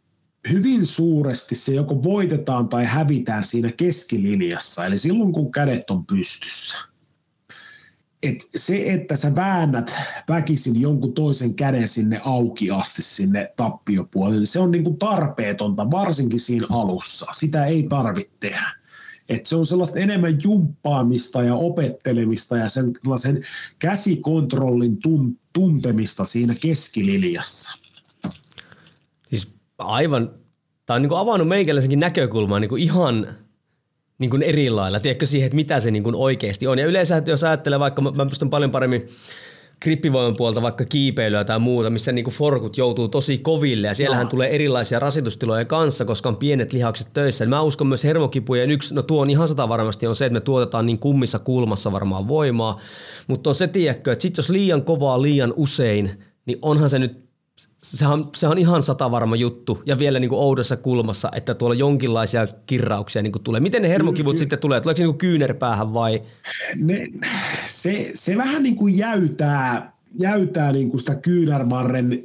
hyvin suuresti se joko voitetaan tai hävitään siinä keskilinjassa, eli silloin kun kädet on pystyssä. Et se, että sä väännät väkisin jonkun toisen käden sinne auki asti sinne tappiopuolelle, se on niinku tarpeetonta, varsinkin siinä alussa. Sitä ei tarvitse tehdä. Et se on sellaista enemmän jumppaamista ja opettelemista ja sen, sen käsikontrollin tuntemista siinä keskilinjassa aivan, tämä on niin kuin avannut meikäläisenkin näkökulmaa niin kuin ihan niin kuin eri lailla, tiedätkö siihen, että mitä se niin kuin oikeasti on. Ja yleensä, että jos ajattelee vaikka, mä pystyn paljon paremmin krippivoiman puolta vaikka kiipeilyä tai muuta, missä niin kuin forkut joutuu tosi koville ja siellähän no. tulee erilaisia rasitustiloja kanssa, koska on pienet lihakset töissä. Mä uskon myös hermokipujen yksi, no tuo on ihan sata varmasti on se, että me tuotetaan niin kummissa kulmassa varmaan voimaa, mutta on se tiedätkö, että sit jos liian kovaa liian usein, niin onhan se nyt se on, se on ihan satavarma juttu ja vielä niin kuin oudossa kulmassa, että tuolla jonkinlaisia kirrauksia niin kuin tulee. Miten ne hermokivut mm, sitten tulee? Tuleeko se niin kuin kyynärpäähän vai? Ne, se, se vähän niin kuin jäytää, jäytää niin kuin sitä kyynärmarren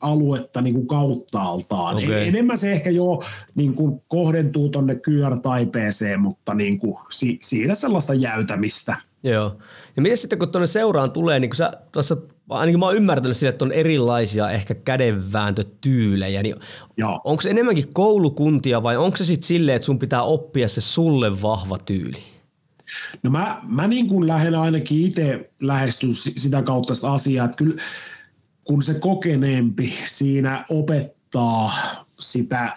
aluetta niin kuin kauttaaltaan. Okay. Enemmän se ehkä jo niin kuin kohdentuu tuonne kyörtaipeeseen, mutta niin kuin si, siinä sellaista jäytämistä. Joo. Ja miten sitten kun tuonne seuraan tulee, niin kun sä tuossa, ainakin mä oon ymmärtänyt sille, että on erilaisia ehkä kädenvääntötyylejä, niin onko se enemmänkin koulukuntia vai onko se sitten silleen, että sun pitää oppia se sulle vahva tyyli? No mä, mä niin kuin lähden ainakin itse lähestyn si- sitä kautta sitä asiaa, että kyllä kun se kokeneempi siinä opettaa sitä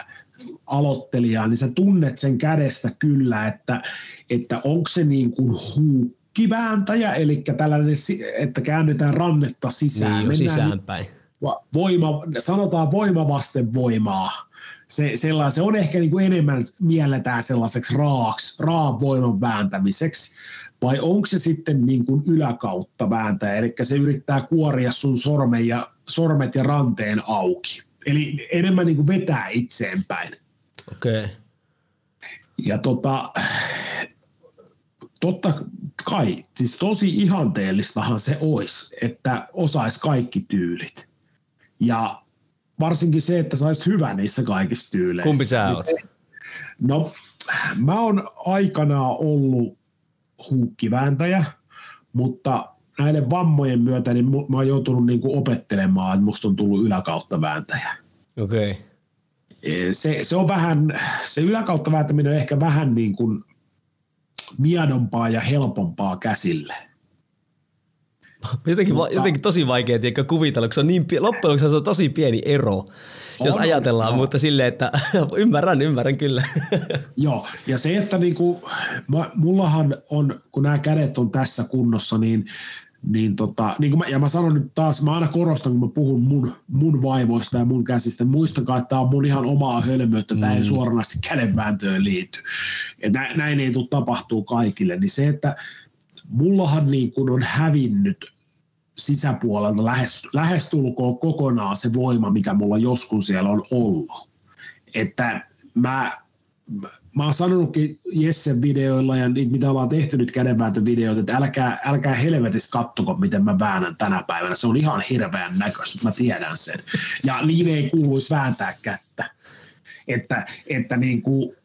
aloittelijaa, niin sä tunnet sen kädestä kyllä, että, että onko se niin kuin huukkivääntäjä, eli tällainen, että käännetään rannetta sisään. Niin jo sisäänpäin. voima, sanotaan voima vasten voimaa. Se, sellainen, se on ehkä niin kuin enemmän mielletään sellaiseksi raaksi, raan voiman vääntämiseksi, vai onko se sitten niin kuin yläkautta vääntäjä, eli se yrittää kuoria sun sormen ja, sormet ja ranteen auki. Eli enemmän niin kuin vetää itseenpäin. Okei. Okay. Ja tota, totta kai, siis tosi ihanteellistahan se olisi, että osaisi kaikki tyylit. Ja varsinkin se, että saisit hyvä niissä kaikissa tyyleissä. Kumpi sä Niin oot? se- No, mä oon aikanaan ollut huukkivääntäjä, mutta näiden vammojen myötä niin mä oon joutunut niinku opettelemaan, että musta on tullut yläkautta vääntäjä. Okei. Okay. Se, se on vähän, se yläkautta vääntäminen on ehkä vähän niin kuin miedompaa ja helpompaa käsille. Jotenkin, Mutta- jotenkin tosi vaikea tiedä, kuvitella, kun se on niin loppujen lopuksi se on tosi pieni ero, jos On, ajatellaan, on. mutta silleen, että ymmärrän, ymmärrän kyllä. Joo, ja se, että niinku, mä, mullahan on, kun nämä kädet on tässä kunnossa, niin, niin tota, niin kuin mä, ja mä sanon nyt taas, mä aina korostan, kun mä puhun mun, mun vaivoista ja mun käsistä, muistakaa, että tämä on mun ihan omaa hölmöyttä, tämä ei suoranaisesti kädenvääntöön liity. Ja nä, näin ei tule tapahtuu kaikille, niin se, että mullahan niin kun on hävinnyt sisäpuolelta lähes, lähestulkoon kokonaan se voima, mikä mulla joskus siellä on ollut. Että mä, mä oon sanonutkin Jessen videoilla ja niitä, mitä ollaan tehty nyt kädenvääntövideoita, että älkää, älkää helvetis kattoko, miten mä väännän tänä päivänä. Se on ihan hirveän näköistä, mä tiedän sen. Ja niin ei kuuluisi vääntää kättä. Että, että niin kuin,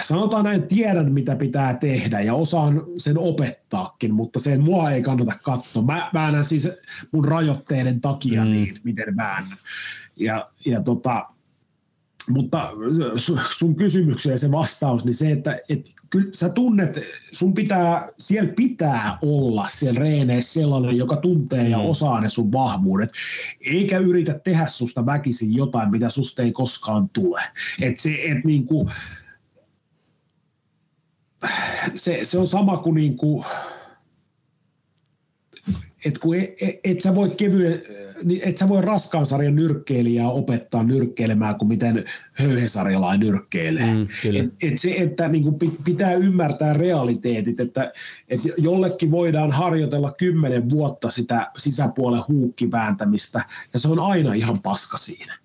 sanotaan näin, tiedän mitä pitää tehdä ja osaan sen opettaakin, mutta sen mua ei kannata katsoa. Mä väännän siis mun rajoitteiden takia mm. niin, miten väännän. Ja, ja tota, mutta su- sun kysymykseen se vastaus, niin se, että et, kyllä sä tunnet, sun pitää, siellä pitää olla siellä reeneissä sellainen, joka tuntee ja Mm. osaa ne sun vahvuudet, eikä yritä tehdä susta väkisin jotain, mitä susta ei koskaan tule. Et se, et niinku, se, se on sama kuin niinku, et kun et, et, et sä voi kevyen, niin et sä voi raskaan sarjan nyrkkeilijää opettaa nyrkkeilemään kuin miten höyhesarjalainen nyrkkeilee. Mm, kyllä. Et, et se, että niin kuin pitää ymmärtää realiteetit, että, että jollekin voidaan harjoitella kymmenen vuotta sitä sisäpuolen huukkivääntämistä, ja se on aina ihan paska siinä.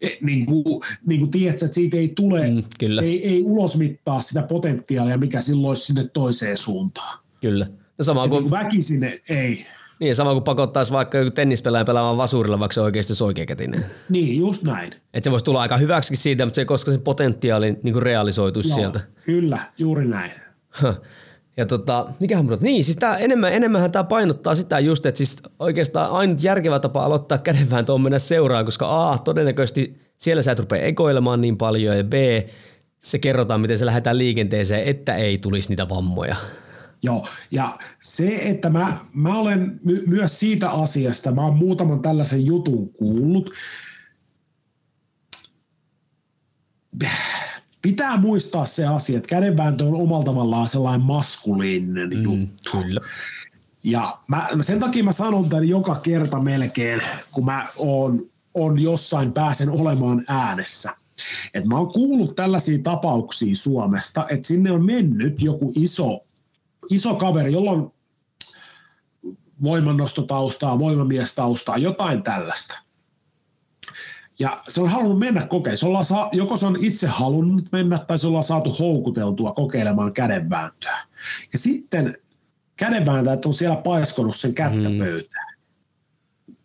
E, niin kuin, niin kuin tiedät, että siitä ei tule, Mm, kyllä. se ei, ei ulosmittaa sitä potentiaalia, mikä silloin olisi sinne toiseen suuntaan. Kyllä. No sama Niin kuin, kuin väkisin ei. Niin, sama kuin pakottaisi vaikka joku tennispelaaja pelaamaan vasurilla, vaikka se oikeasti olisi oikeakätinen. Niin, just näin. Että se voisi tulla aika hyväksi siitä, mutta se ei koskaan se potentiaali niin kuin realisoituisi Joo, sieltä. Kyllä, juuri näin. Ja tota, mikähän mun, niin siis tää enemmän, enemmänhän tämä painottaa sitä just, että siis oikeastaan ainut järkevä tapa aloittaa kädenvääntö on mennä seuraan, koska A, todennäköisesti siellä sä et rupea ekoilemaan niin paljon ja B, se kerrotaan, miten se lähdetään liikenteeseen, että ei tulisi niitä vammoja. Joo, ja se, että mä, mä olen my- myös siitä asiasta, mä oon muutaman tällaisen jutun kuullut. Pitää muistaa se asia, että kädenvääntö on omalla tavallaan sellainen maskuliininen mm. juttu. Kyllä. Ja mä, sen takia mä sanon tämän joka kerta melkein, kun mä oon, on jossain pääsen olemaan äänessä. Et mä oon kuullut tällaisia tapauksia Suomesta, että sinne on mennyt joku iso, iso kaveri, jolla on voimannostotaustaa, voimamiestaustaa, jotain tällaista. Ja se on halunnut mennä kokeilemaan. Se ollaan saa, joko se on itse halunnut mennä tai se ollaan saatu houkuteltua kokeilemaan kädenvääntöä. Ja sitten kädenvääntäjät on siellä paiskonut sen kättä Mm. pöytään.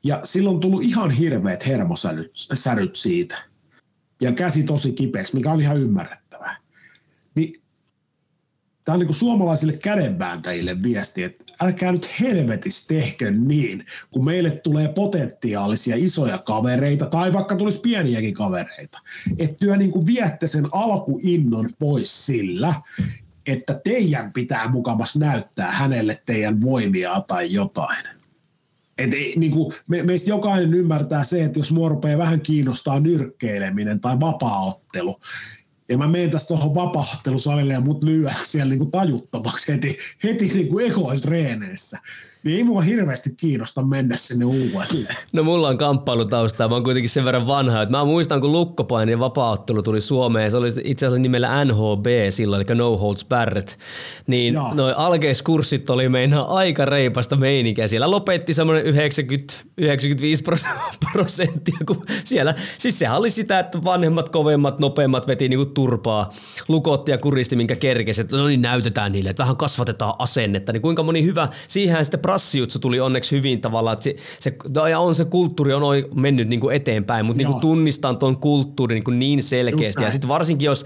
Ja silloin on tullut ihan hirveät hermosäryt säryt siitä. Ja käsi tosi kipeäksi, mikä on ihan ymmärrettävää. Tämä on niin suomalaisille kädenvääntäjille viesti, että älkää nyt helvetis tehkö niin, kun meille tulee potentiaalisia isoja kavereita, tai vaikka tulisi pieniäkin kavereita, että työ niin viette sen alkuinnon pois sillä, että teidän pitää mukamas näyttää hänelle teidän voimia tai jotain. Et ei, niin kuin me, meistä jokainen ymmärtää se, että jos mua rupeaa vähän kiinnostaa nyrkkeileminen tai vapaaottelu, ja mä menen tästä tuohon vapaattelusalille ja mut lyö siellä niin kuin tajuttomaksi heti, heti niin kuin ekoisreeneissä niin ei mua hirveästi kiinnosta mennä sinne uudelleen. No mulla on kamppailutausta, mä oon kuitenkin sen verran vanha, että mä muistan kun lukkopaini ja vapaaottelu tuli Suomeen, se oli itse asiassa nimellä NHB silloin, eli No Holds Barrett, niin Jaa. noi alkeiskurssit oli meinaa aika reipasta meininkiä. Siellä lopetti semmoinen 90-95 prosenttia, kun siellä, siis sehän oli sitä, että vanhemmat, kovemmat, nopeammat veti niinku turpaa, lukotti ja kuristi, minkä kerkesi, että no niin näytetään niille, että vähän kasvatetaan asennetta, niin kuinka moni hyvä, siihen sitten prassijutsu tuli onneksi hyvin tavalla, että se, se no ja on se kulttuuri on mennyt niin kuin eteenpäin, mutta niin kuin tunnistan tuon kulttuurin niin, kuin niin selkeästi. Ja sitten varsinkin jos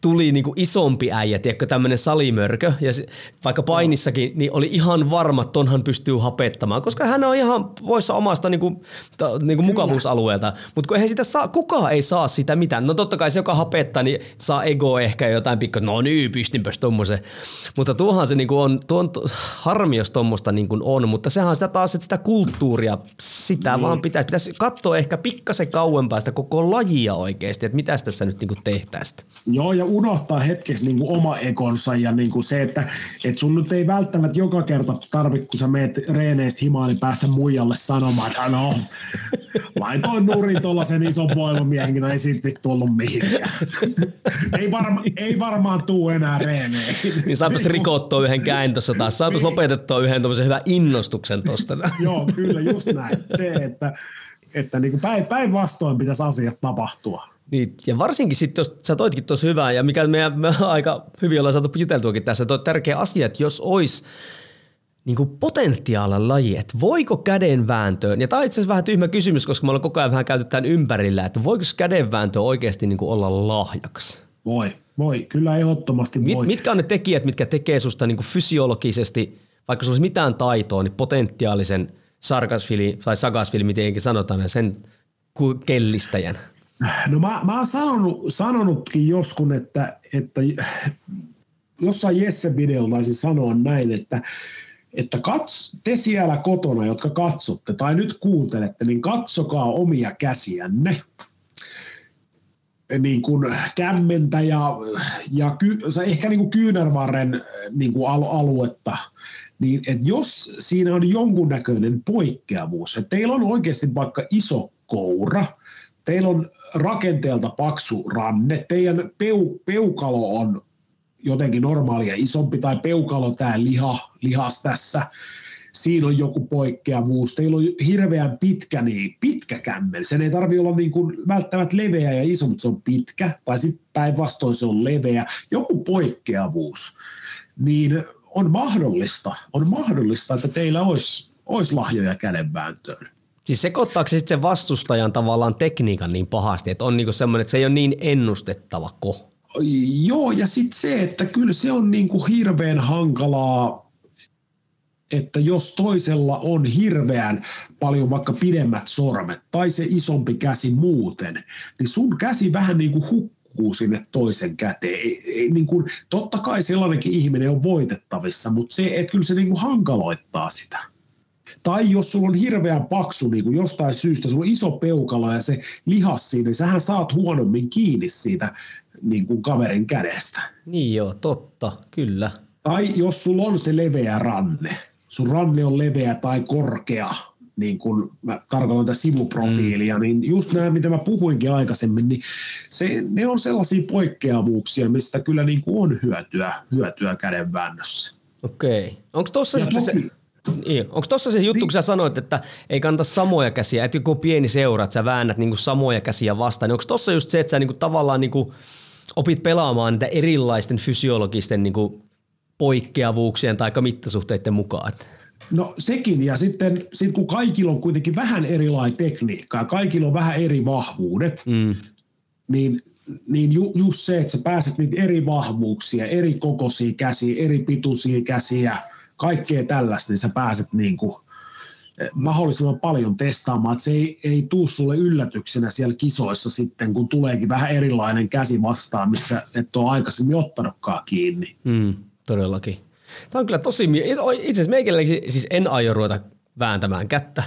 tuli niin kuin isompi äijä, tiedätkö, tämmöinen salimörkö, ja se, vaikka painissakin, niin oli ihan varma, että tonhan pystyy hapettamaan, koska hän on ihan poissa omasta niin kuin, ta, niin kuin mukavuusalueelta. Mutta kun eihän sitä saa, kukaan ei saa sitä mitään. No totta kai se, joka hapettaa, niin saa ego ehkä jotain pikku, no niin, pystinpäs tommosen. Mutta tuohan se niin kuin on, tuon harmi, jos tuommoista niin kuin on, mutta sehän on sitä taas, että sitä kulttuuria, sitä niin. vaan pitää, pitäisi katsoa ehkä pikkasen kauempaa sitä koko lajia oikeasti, että mitä tässä nyt niin tehtäisiin. Joo, ja unohtaa hetkessä niin kuin oma ekonsa ja niin kuin se, että, että sun nyt ei välttämättä joka kerta tarvitse, kun sä meet reeneistä himaan, niin päästä muijalle sanomaan, että no, laitoin nurin tuollaisen ison voimamiehenkin, no ei siitä vittu ollut mihinkään. ei, varma, ei varmaan tuu enää reeneihin. Niin saapas rikottua yhden käyn tuossa taas, saapas lopetettua yhden tuollaisen hyvän innostuksen tuosta. Joo, kyllä just näin. Se, että, että niin päinvastoin pitäisi asiat tapahtua. Niin, ja varsinkin sitten, jos sä toitkin tuossa hyvää, ja mikä meidän me aika hyvin ollaan saatu juteltuakin tässä, että on tärkeä asia, että jos olisi niin kuin potentiaalin laji, että voiko kädenvääntöön, ja tämä on itse asiassa vähän tyhmä kysymys, koska me ollaan koko ajan vähän käyty tämän ympärillä, että voiko kädenvääntö oikeasti niin kuin olla lahjaksi? Voi, voi, kyllä ehdottomasti voi. Mit, mitkä on ne tekijät, mitkä tekee susta niin kuin fysiologisesti, vaikka sulla olisi mitään taitoa, niin potentiaalisen sarkasfili tai sagasfili, miten sanotaan, sen kellistäjän? No mä, mä oon sanonut, sanonutkin joskus, että, että jossain Jesse-videolla taisin sanoa näin, että, että kats, te siellä kotona, jotka katsotte tai nyt kuuntelette, niin katsokaa omia käsiänne niin kuin kämmentä ja, ja ky, ehkä niin kuin kyynärvarren niin kuin aluetta, niin että jos siinä on jonkunnäköinen poikkeavuus, että teillä on oikeasti vaikka iso koura – teillä on rakenteelta paksu ranne, teidän peu, peukalo on jotenkin normaalia isompi, tai peukalo tämä liha, lihas tässä, siinä on joku poikkeavuus. Teillä on hirveän pitkä, niin pitkä kämmel. Sen ei tarvitse olla niin kuin välttämättä leveä ja iso, mutta se on pitkä. Tai sitten päinvastoin se on leveä. Joku poikkeavuus. Niin on mahdollista, on mahdollista, että teillä olisi, olisi lahjoja kädenvääntöön. Siis sekoittaako se sitten sen vastustajan tavallaan tekniikan niin pahasti, että on niinku semmoinen, että se ei ole niin ennustettava ko? Joo, ja sitten se, että kyllä se on niinku hirveän hankalaa, että jos toisella on hirveän paljon vaikka pidemmät sormet tai se isompi käsi muuten, niin sun käsi vähän niin kuin hukkuu sinne toisen käteen. Ei, ei, niin kuin, totta kai sellainenkin ihminen on voitettavissa, mutta se, että kyllä se niin kuin hankaloittaa sitä. Tai jos sulla on hirveän paksu niin kuin jostain syystä, sulla on iso peukalo ja se lihas siinä, niin sähän saat huonommin kiinni siitä niin kuin kaverin kädestä. Niin joo, totta, kyllä. Tai jos sulla on se leveä ranne, sun ranne on leveä tai korkea, niin kuin mä tarkoitan tätä sivuprofiilia, mm. niin just nämä, mitä mä puhuinkin aikaisemmin, niin se, ne on sellaisia poikkeavuuksia, mistä kyllä niin kuin on hyötyä, hyötyä kädenväännössä. Okei. Onko tuossa sitten se, niin. Onko tuossa se juttu, kun sä sanoit, että ei kannata samoja käsiä, että joku pieni seura, että sä väännät niinku samoja käsiä vastaan, niin onko tuossa just se, että sä niinku tavallaan niinku opit pelaamaan niitä erilaisten fysiologisten niinku poikkeavuuksien tai mittasuhteiden mukaan? No sekin, ja sitten sit kun kaikilla on kuitenkin vähän erilainen tekniikka ja kaikilla on vähän eri vahvuudet, mm. niin, niin ju, just se, että sä pääset niitä eri vahvuuksia, eri kokoisia käsiä, eri pituisia käsiä, kaikkea tällaista, niin sä pääset niin kuin eh, mahdollisimman paljon testaamaan, että se ei, ei tuu sulle yllätyksenä siellä kisoissa sitten, kun tuleekin vähän erilainen käsi vastaan, missä et ole aikaisemmin ottanutkaan kiinni. Mm, todellakin. Tämä on kyllä tosi, itse asiassa meikäläkin siis en aio ruveta vääntämään kättä.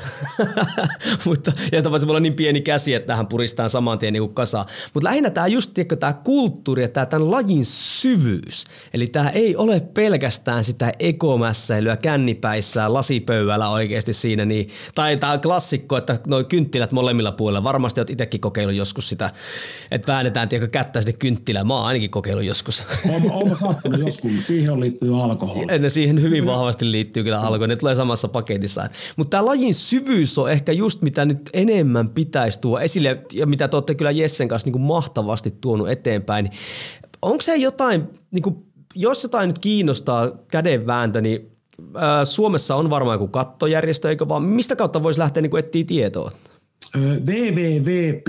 Mutta, ja sitä voisi olla niin pieni käsi, että tähän puristaan saman tien niin kasaan. Mutta lähinnä tämä just tiedätkö, tämä kulttuuri ja tämä tämän lajin syvyys. Eli tämä ei ole pelkästään sitä ekomässäilyä kännipäissään lasipöydällä oikeasti siinä. Niin, tai tämä klassikko, että noin kynttilät molemmilla puolilla. Varmasti olet itsekin kokeillut joskus sitä, että väännetään tiedätkö, kättä sinne kynttilään. Mä oon ainakin kokeillut joskus. Olen saattanut joskus, mutta siihen on liittynyt alkoholi. Ja siihen hyvin vahvasti liittyy kyllä alkoholi. Ne tulee samassa paketissa. Mutta tämä lajin syvyys on ehkä just mitä nyt enemmän pitäisi tuoda esille ja mitä te olette kyllä Jessen kanssa niin kuin mahtavasti tuonut eteenpäin. Onko se jotain, niin kuin, jos jotain nyt kiinnostaa kädenvääntö, niin Suomessa on varmaan joku kattojärjestö, eikö vaan? Mistä kautta voisi lähteä niin etsiä tietoa? www.skvl.net.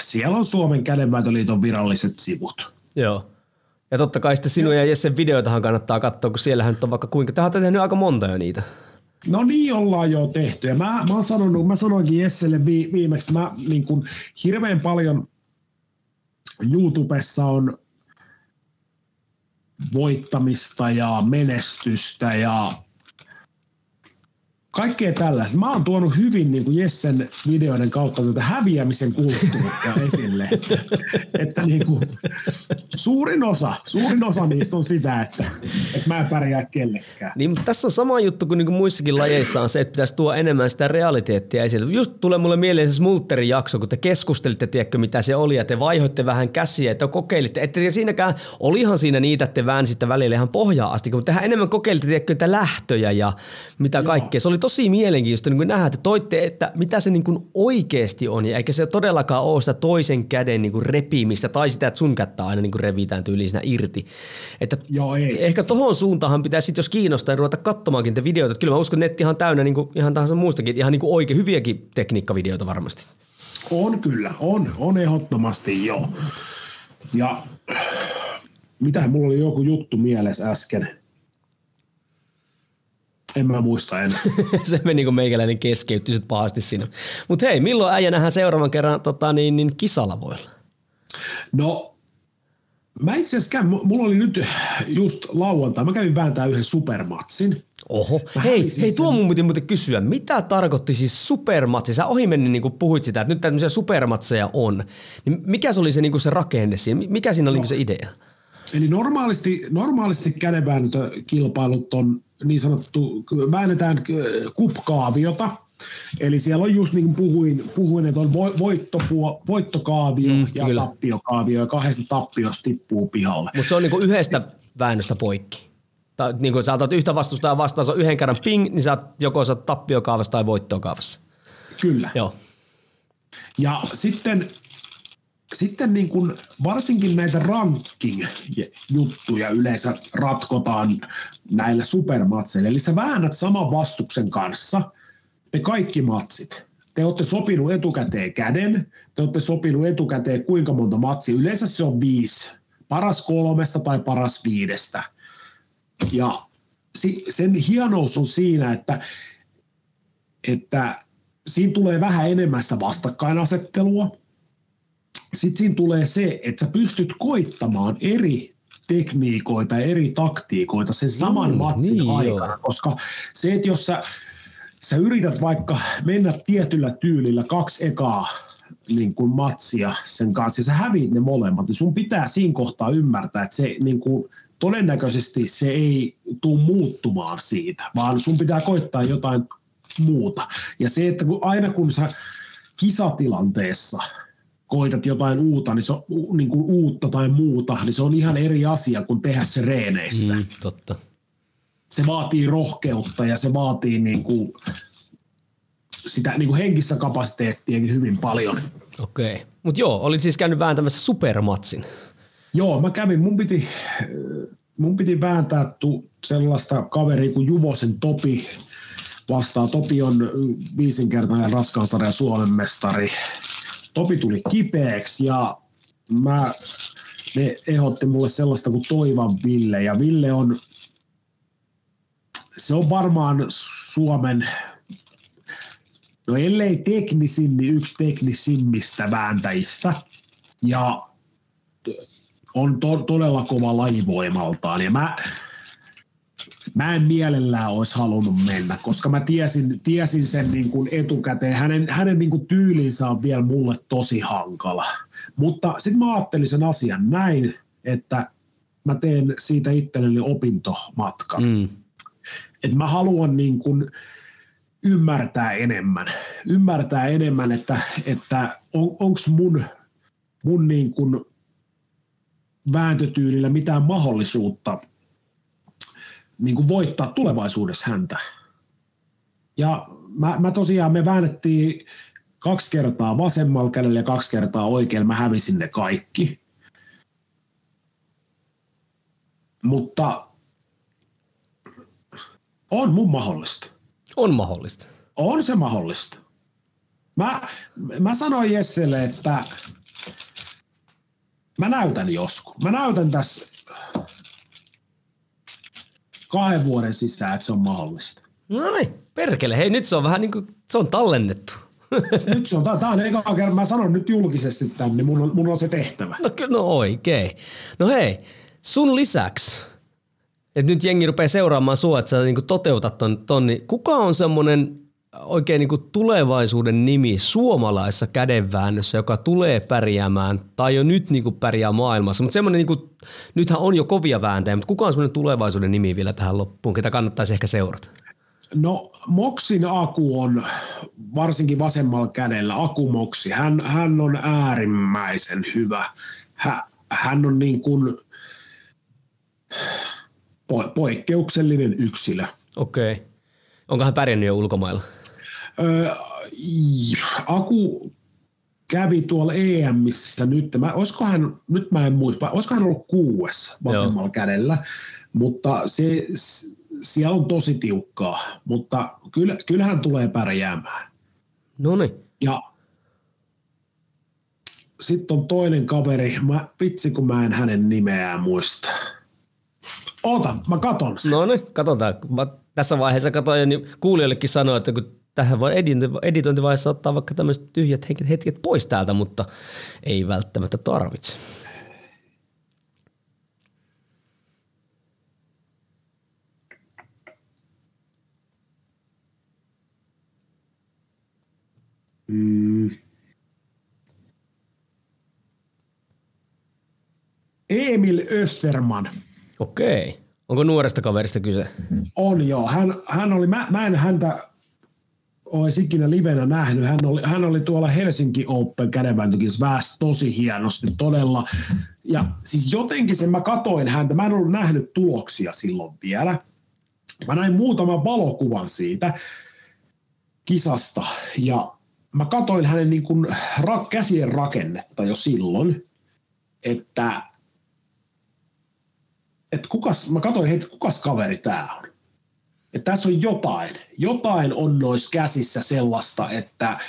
Siellä on Suomen kädenvääntöliiton viralliset sivut. Joo. Ja totta kai sitten sinun ja Jessen videoitahan kannattaa katsoa, kun siellähän nyt on vaikka kuinka. Te olette tehnyt aika monta jo niitä. No niin ollaan jo tehty. Ja mä, mä, sanonut, mä sanoinkin Jesselle vi, viimeksi, että mä niin kun, hirveän paljon YouTubessa on voittamista ja menestystä ja kaikkea tällaista. Mä oon tuonut hyvin niin kuin Jessen videoiden kautta tätä häviämisen kulttuuria esille. että niin kuin, suurin osa, suurin osa niistä on sitä, että, että mä en pärjää kellekään. Niin, mutta tässä on sama juttu kuin, niin kuin muissakin lajeissa on se, että pitäisi tuoda enemmän sitä realiteettia esille. Just tulee mulle mieleen se Smulterin jakso, kun te keskustelitte, tiedätkö, mitä se oli, ja te vaihoitte vähän käsiä, että kokeilitte. Että siinäkään, olihan siinä niitä, että te väänsitte välillä ihan pohjaa asti, kun tehän enemmän kokeilitte, tiedätkö, lähtöjä ja mitä kaikkea. Se oli tosi mielenkiintoista niin nähdä, että toitte, että mitä se niin kuin oikeasti on, ja eikä se todellakaan ole sitä toisen käden niin kuin repimistä tai sitä, että sun kättä aina niin kuin revitään tyylisinä irti. Että Joo, ei. Ehkä tohon suuntaan pitäisi sitten, jos kiinnostaa, ruveta katsomaankin te videoita. Että kyllä mä uskon, että netti ihan täynnä niin kuin, ihan tahansa muustakin, ihan niin kuin oikein hyviäkin tekniikkavideoita varmasti. On kyllä, on, on ehdottomasti joo. Ja mitä mulla oli joku juttu mielessä äsken – en mä muista enää. se meni kun meikäläinen keskeytti sit pahasti sinne. Mutta hei, milloin äijä nähdään seuraavan kerran tota, niin, niin kisalavoilla? No, mä itse asiassa käyn, mulla oli nyt just lauantai, mä kävin vääntää yhden supermatsin. Oho, mä hei, hei tuo mun piti muuten kysyä, mitä tarkoitti siis supermatsi? Sä ohimennen niin puhuit sitä, että nyt tämmöisiä supermatseja on. Niin mikä se oli se, niin se rakenne siinä? Mikä siinä oli no. niin se idea? Eli normaalisti, normaalisti kädenvääntökilpailut on niin sanottu, väännetään kupkaaviota, Eli siellä on just niin kuin puhuin, puhuin että on voittopuo, voittokaavio mm, ja kyllä. tappiokaavio, ja kahdesta tappiosta tippuu pihalle. Mutta se on niin kuin yhdestä väännöstä poikki. Tai niin kuin sä otat yhtä vastustajaa vastaan, se on yhden kerran ping, niin sä joko sä tappiokaavassa tai voittokaavassa. Kyllä. Joo. Ja sitten sitten niin kuin varsinkin näitä ranking-juttuja yleensä ratkotaan näillä supermatseilla. Eli sä väännät saman vastuksen kanssa ne kaikki matsit. Te olette sopinut etukäteen käden, te olette sopinut etukäteen kuinka monta matsia. Yleensä se on viisi. Paras kolmesta tai paras viidestä. Ja sen hienous on siinä, että, että siinä tulee vähän enemmän sitä vastakkainasettelua – sitten siinä tulee se, että sä pystyt koittamaan eri tekniikoita ja eri taktiikoita sen saman mm, matsin niin aikana, jo. koska se, että jos sä, sä yrität vaikka mennä tietyllä tyylillä kaksi ekaa niin kuin matsia sen kanssa ja sä häviit ne molemmat, niin sun pitää siinä kohtaa ymmärtää, että se niin kuin, todennäköisesti se ei tule muuttumaan siitä, vaan sun pitää koittaa jotain muuta. Ja se, että kun, aina kun sä kisatilanteessa – koitat jotain uutta, niin se on, niin kuin uutta tai muuta, niin se on ihan eri asia kuin tehdä se reeneissä. Mm, totta. Se vaatii rohkeutta ja se vaatii niin kuin sitä niin kuin henkistä kapasiteettiakin hyvin paljon. Okei. Okay. Mutta joo, olit siis käynyt vääntämässä supermatsin. Joo, mä kävin, mun piti, mun piti vääntää tu, sellaista kaveria kuin Juvosen Topi vastaan. Topi on viisinkertainen raskaunsarja Suomen mestari. Topi tuli kipeäksi ja mä, ne ehdotti mulle sellaista kuin Toivan Ville. Ja Ville on, se on varmaan Suomen, no ellei teknisin, niin yksi teknisimmistä vääntäjistä. Ja on to, todella kova lajivoimaltaan. Ja mä, mä en mielellään olisi halunnut mennä, koska mä tiesin, tiesin sen niin kuin etukäteen. Hänen, hänen niin kuin tyylinsä on vielä mulle tosi hankala. Mutta sitten mä ajattelin sen asian näin, että mä teen siitä itselleni opintomatkan. Mm. Että mä haluan niin kuin ymmärtää enemmän. Ymmärtää enemmän, että, että on, onko mun, mun niin kuin vääntötyylillä mitään mahdollisuutta niin kuin voittaa tulevaisuudessa häntä. Ja mä, mä tosiaan, me väännettiin kaksi kertaa vasemmalla kädellä ja kaksi kertaa oikealla. Mä hävisin ne kaikki. Mutta on mun mahdollista. On mahdollista. On se mahdollista. Mä, mä sanoin Jesselle, että Mä näytän joskus. Mä näytän tässä kahden vuoden sisään, että se on mahdollista. No niin, perkele. Hei, nyt se on vähän niin kuin, se on tallennettu. nyt se on, tämä on eka kerran, mä sanon nyt julkisesti tänne, niin mun on, mun on se tehtävä. No no oikein. No hei, sun lisäksi, että nyt jengi rupeaa seuraamaan sua, että sä niin toteutat ton, ton, niin kuka on semmoinen oikein niin kuin tulevaisuuden nimi suomalaisessa kädenväännössä, joka tulee pärjäämään tai jo nyt niin kuin pärjää maailmassa. Mutta semmoinen, niin kuin, nythän on jo kovia vääntäjä, mutta kuka on semmoinen tulevaisuuden nimi vielä tähän loppuun, ketä kannattaisi ehkä seurata? No Moksin Aku on varsinkin vasemmalla kädellä, Aku Moksi. Hän, hän on äärimmäisen hyvä. Hän, hän on niin kuin poikkeuksellinen yksilö. Okei. Okay. Onko hän pärjännyt jo ulkomailla? Öö, Aku kävi tuolla EMissä nyt, mä, hän, nyt mä en muista, olisiko hän ollut kuuessa vasemmalla Joo. kädellä, mutta se, siellä on tosi tiukkaa, mutta kyllä, kyllähän tulee pärjäämään. No niin. Ja sitten on toinen kaveri, mä, vitsi kun mä en hänen nimeään muista. Ota, mä katon sen. No niin, katsotaan. Mä tässä vaiheessa katsoin, niin kuulijoillekin sanoin, että kun tähän voi editointivaiheessa ottaa vaikka tämmöiset tyhjät hetket pois täältä, mutta ei välttämättä tarvitse. Mm. Emil Österman. Okei. Onko nuoresta kaverista kyse? On joo. Hän, hän oli, mä, mä en häntä olisi ikinä livenä nähnyt. Hän oli, hän oli tuolla Helsinki Open kädenvääntökissä väästi tosi hienosti todella. Ja siis jotenkin sen mä katoin häntä, mä en ollut nähnyt tuloksia silloin vielä. Mä näin muutaman valokuvan siitä kisasta ja mä katoin hänen niin kuin ra- käsien rakennetta jo silloin, että että kukas, mä katsoin heti, kukas kaveri tämä on. Että tässä on jotain. Jotain on noissa käsissä sellaista, että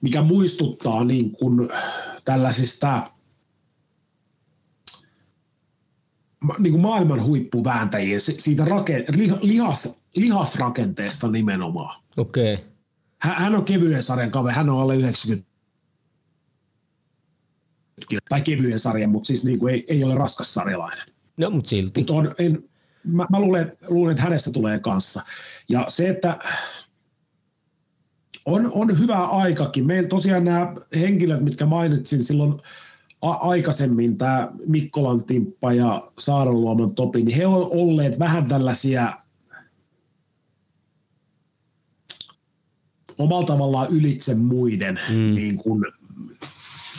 mikä muistuttaa niin kuin tällaisista niin kuin maailman huippuvääntäjien siitä rake, lihas, lihasrakenteesta nimenomaan. Okei. Okay. Hän, hän on kevyen sarjan kaveri, hän on alle 90 tai kevyen sarjan, mutta siis niin kuin ei, ei ole raskas sarjalainen. No, mutta silti. Mut on, en, mä, mä luulen, luulen, että hänestä tulee kanssa. Ja se, että on, on hyvä aikakin. Meillä tosiaan nämä henkilöt, mitkä mainitsin silloin a- aikaisemmin, tämä Mikkolan Timppa ja Saarenluoman Topi, niin he ovat olleet vähän tällaisia omalla tavallaan ylitse muiden mm. niin kuin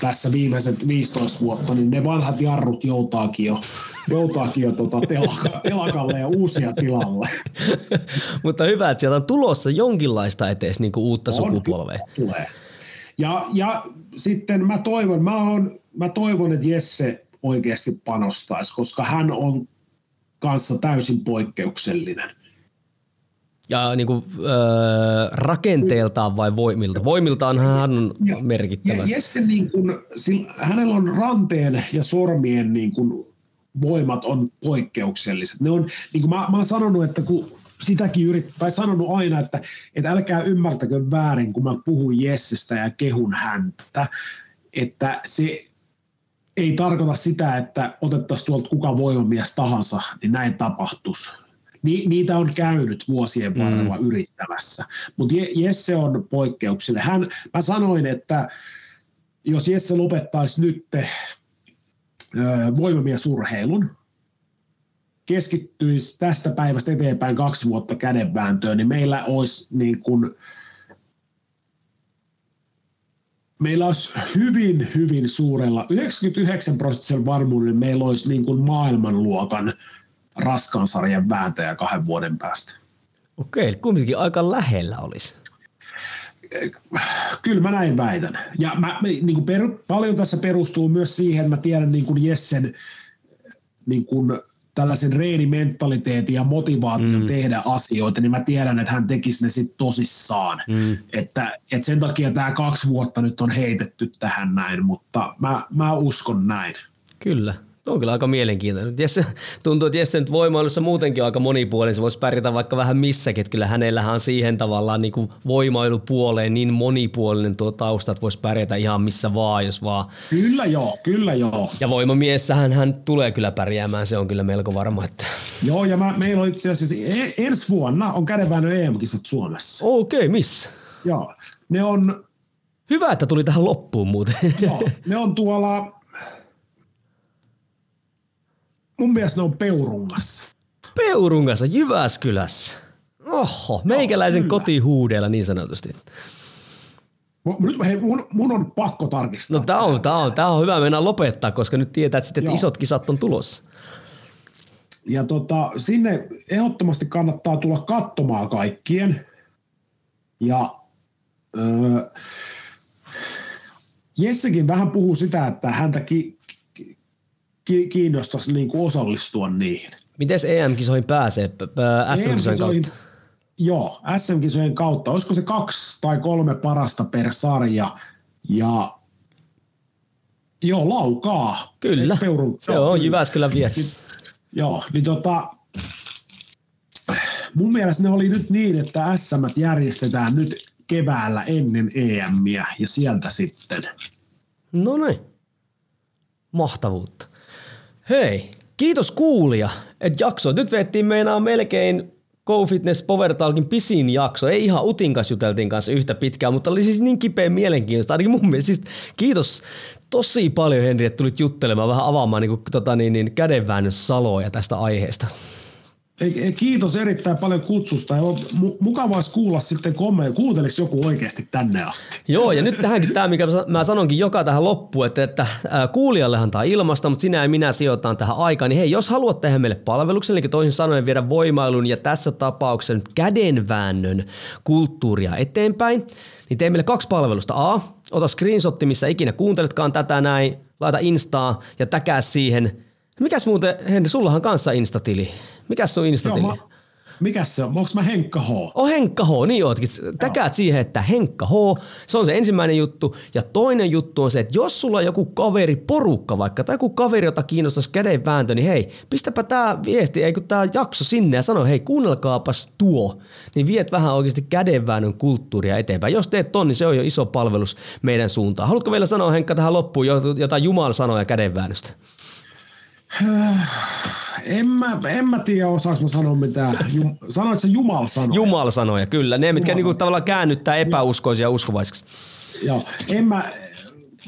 tässä viimeiset 15 vuotta, niin ne vanhat jarrut joutaakin jo, joutaakin jo tota telaka, telakalle ja uusia tilalle. Mutta hyvä, että sieltä on tulossa jonkinlaista etees niin uutta on, sukupolvea. Tulee. Ja, ja sitten mä toivon, mä, on, mä toivon, että Jesse oikeasti panostaisi, koska hän on kanssa täysin poikkeuksellinen. Ja niin kuin, äh, rakenteeltaan vai voimilta? Voimiltaan hän on Ja- merkittävä. Ja, ja niin kuin, sillä, hänellä on ranteen ja sormien niin kuin, voimat on poikkeukselliset. Ne on, niin kuin mä, mä oon sanonut, että kun sitäkin yrit, tai sanonut aina, että, että älkää ymmärtäkö väärin, kun mä puhun Jessestä ja kehun häntä, että se ei tarkoita sitä, että otettaisiin tuolta kuka voimamies tahansa, niin näin tapahtuisi. Ni, niitä on käynyt vuosien varrella mm. yrittämässä, mutta Jesse on poikkeuksellinen. Hän, mä sanoin, että jos Jesse lopettaisi nyt voimamiesurheilun, keskittyisi tästä päivästä eteenpäin kaksi vuotta kädenvääntöön, niin meillä olisi niin kuin, meillä olisi hyvin, hyvin suurella, 99 prosenttisen varmuudella meillä olisi niin kuin maailmanluokan raskaan sarjan vääntäjä kahden vuoden päästä. Okei, kumminkin aika lähellä olisi. Kyllä mä näin väitän. Ja mä, niin kuin per, paljon tässä perustuu myös siihen, mä tiedän niin kuin Jessen niin kuin tällaisen reenimentaliteetin ja motivaation mm. tehdä asioita, niin mä tiedän, että hän tekisi ne sitten tosissaan. Mm. Että, että sen takia tämä kaksi vuotta nyt on heitetty tähän näin, mutta mä, mä uskon näin. Kyllä. On kyllä aika mielenkiintoinen. Jesse, tuntuu, että Jesse nyt voimailussa muutenkin on aika monipuolinen. Se voisi pärjätä vaikka vähän missäkin. Että kyllä hänellähän on siihen tavallaan niin kuin voimailupuoleen niin monipuolinen tuo tausta, että voisi pärjätä ihan missä vaan, jos vaan. Kyllä joo, kyllä joo. Ja voimamiessähän hän tulee kyllä pärjäämään, se on kyllä melko varma. Että... Joo, ja mä, meillä on itse asiassa e- ensi vuonna on kädenväännön EM-kisat Suomessa. Okei, okay, missä? Joo, ne on, Hyvä, että tuli tähän loppuun muuten. joo, ne on tuolla, mun mielestä ne on Peurungassa. Peurungassa, Jyväskylässä. Oho, meikäläisen kyllä. kotihuudeella niin sanotusti. Nyt hei, mun, mun on pakko tarkistaa. No tää on, tää on, tää on hyvä mennä lopettaa, koska nyt tietää, että, sitten, että isot kisat on tulossa. Ja tota, sinne ehdottomasti kannattaa tulla katsomaan kaikkien. Ja öö, Jessekin vähän puhuu sitä, että häntä ki, kiinnostaisi niin kuin osallistua niihin. Miten EM-kisoihin pääsee? SM-kisojen EM-kisoihin- kautta? Joo, SM-kisojen kautta. Olisiko se kaksi tai kolme parasta per sarja? Ja joo, laukaa. Kyllä. Peurun, Se on Jyväskylän vieressä. Joo, niin tota, mun mielestä ne oli nyt niin, että SM järjestetään nyt keväällä ennen EMiä ja sieltä sitten. No niin. Mahtavuutta. Hei, kiitos kuulija, että jakso. Nyt veettiin meinaa melkein Go Fitness Power Talkin pisin jakso. Ei ihan Utin kanssa juteltiin kanssa yhtä pitkään, mutta oli siis niin kipeä mielenkiintoista. Ainakin mun mielestä siis kiitos tosi paljon Henri, että tulit juttelemaan, vähän avaamaan niin kuin, tota, niin, niin, saloja tästä aiheesta. Kiitos erittäin paljon kutsusta on mu- mukava olisi kuulla sitten kommentti, kuunteliko joku oikeasti tänne asti. Joo, ja nyt tähänkin tämä, mikä mä sanonkin joka tähän loppuun, että, että kuulijallehan tämä ilmasta, mutta sinä ja minä sijoitetaan tähän aikaan, niin hei, jos haluat tehdä meille palveluksen, eli toisin sanoen viedä voimailun ja tässä tapauksessa nyt kädenväännön kulttuuria eteenpäin, niin tee meille kaksi palvelusta. A, ota screenshotti, missä ikinä kuunteletkaan tätä näin, laita Instaa ja täkää siihen. Mikäs muuten, Henri, sullahan kanssa Instatili. Mikäs sun Joo, Instatili? mä, mikäs se on? Onko mä Henkka H? Oh, Henkka H, niin ootkin. Täkäät siihen, että Henkka H, se on se ensimmäinen juttu. Ja toinen juttu on se, että jos sulla on joku kaveri, porukka vaikka, tai joku kaveri, jota kiinnostaisi kädenvääntö, niin hei, pistäpä tämä viesti, ei kun tämä jakso sinne ja sano, hei, kuunnelkaapas tuo, niin viet vähän oikeasti kädenväännön kulttuuria eteenpäin. Jos teet ton, niin se on jo iso palvelus meidän suuntaan. Haluatko vielä sanoa, Henkka, tähän loppuun jotain Jumalan sanoja kädenväännöstä? En mä, en mä tiedä, osaanko mä sanoa mitään. Jum, sanoit sä Jumal sanoa? Jumalan sanoja, kyllä. Ne, mitkä niinku sanoja. tavallaan käännyttää epäuskoisia uskovaisiksi. Joo, en mä,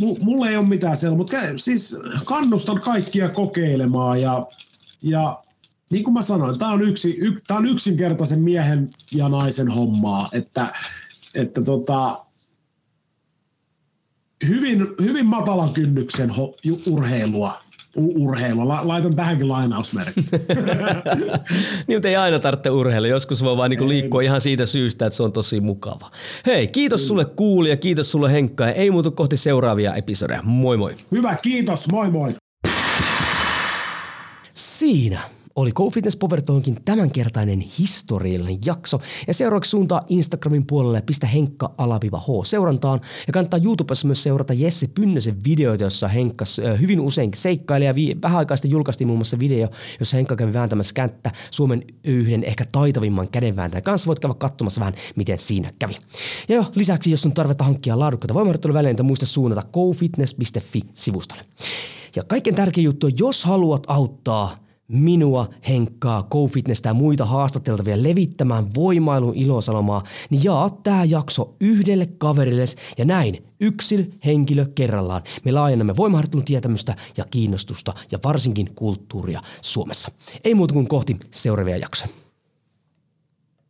mu- mulla ei ole mitään siellä, mutta siis kannustan kaikkia kokeilemaan ja, ja niin kuin mä sanoin, tämä on, yksi, y, tää on yksinkertaisen miehen ja naisen hommaa, että, että tota, hyvin, hyvin matalan kynnyksen ho, urheilua, urheilua. La, laitan tähänkin lainausmerkki. niin, ei aina tarvitse urheilla. Joskus voi vaan niinku liikkua ihan siitä syystä, että se on tosi mukava. Hei, kiitos sulle kuulija, kiitos sulle Henkka ja ei muutu kohti seuraavia episodeja. Moi moi. Hyvä, kiitos, moi moi. Siinä oli GoFitness Power Talkin tämänkertainen historiallinen jakso. Ja seuraavaksi suuntaa Instagramin puolelle pistä Henkka alaviva H seurantaan. Ja kannattaa YouTubessa myös seurata Jesse Pynnösen videoita, jossa Henkka hyvin usein seikkailee. Ja vähän aikaa sitten julkaistiin muun muassa video, jossa Henkka kävi vääntämässä kättä Suomen yhden ehkä taitavimman kädenvääntäjän kanssa. Voit käydä katsomassa vähän, miten siinä kävi. Ja jo, lisäksi, jos on tarvetta hankkia laadukkaita voimaharjoitteluvälineitä, muista suunnata gofitness.fi-sivustolle. Ja kaikkein tärkein juttu jos haluat auttaa minua, Henkkaa, GoFitness ja muita haastateltavia levittämään voimailun ilosalomaa, niin jaa tämä jakso yhdelle kaverille ja näin yksilö henkilö kerrallaan. Me laajennamme voimaharjoittelun tietämystä ja kiinnostusta ja varsinkin kulttuuria Suomessa. Ei muuta kuin kohti seuraavia jaksoja.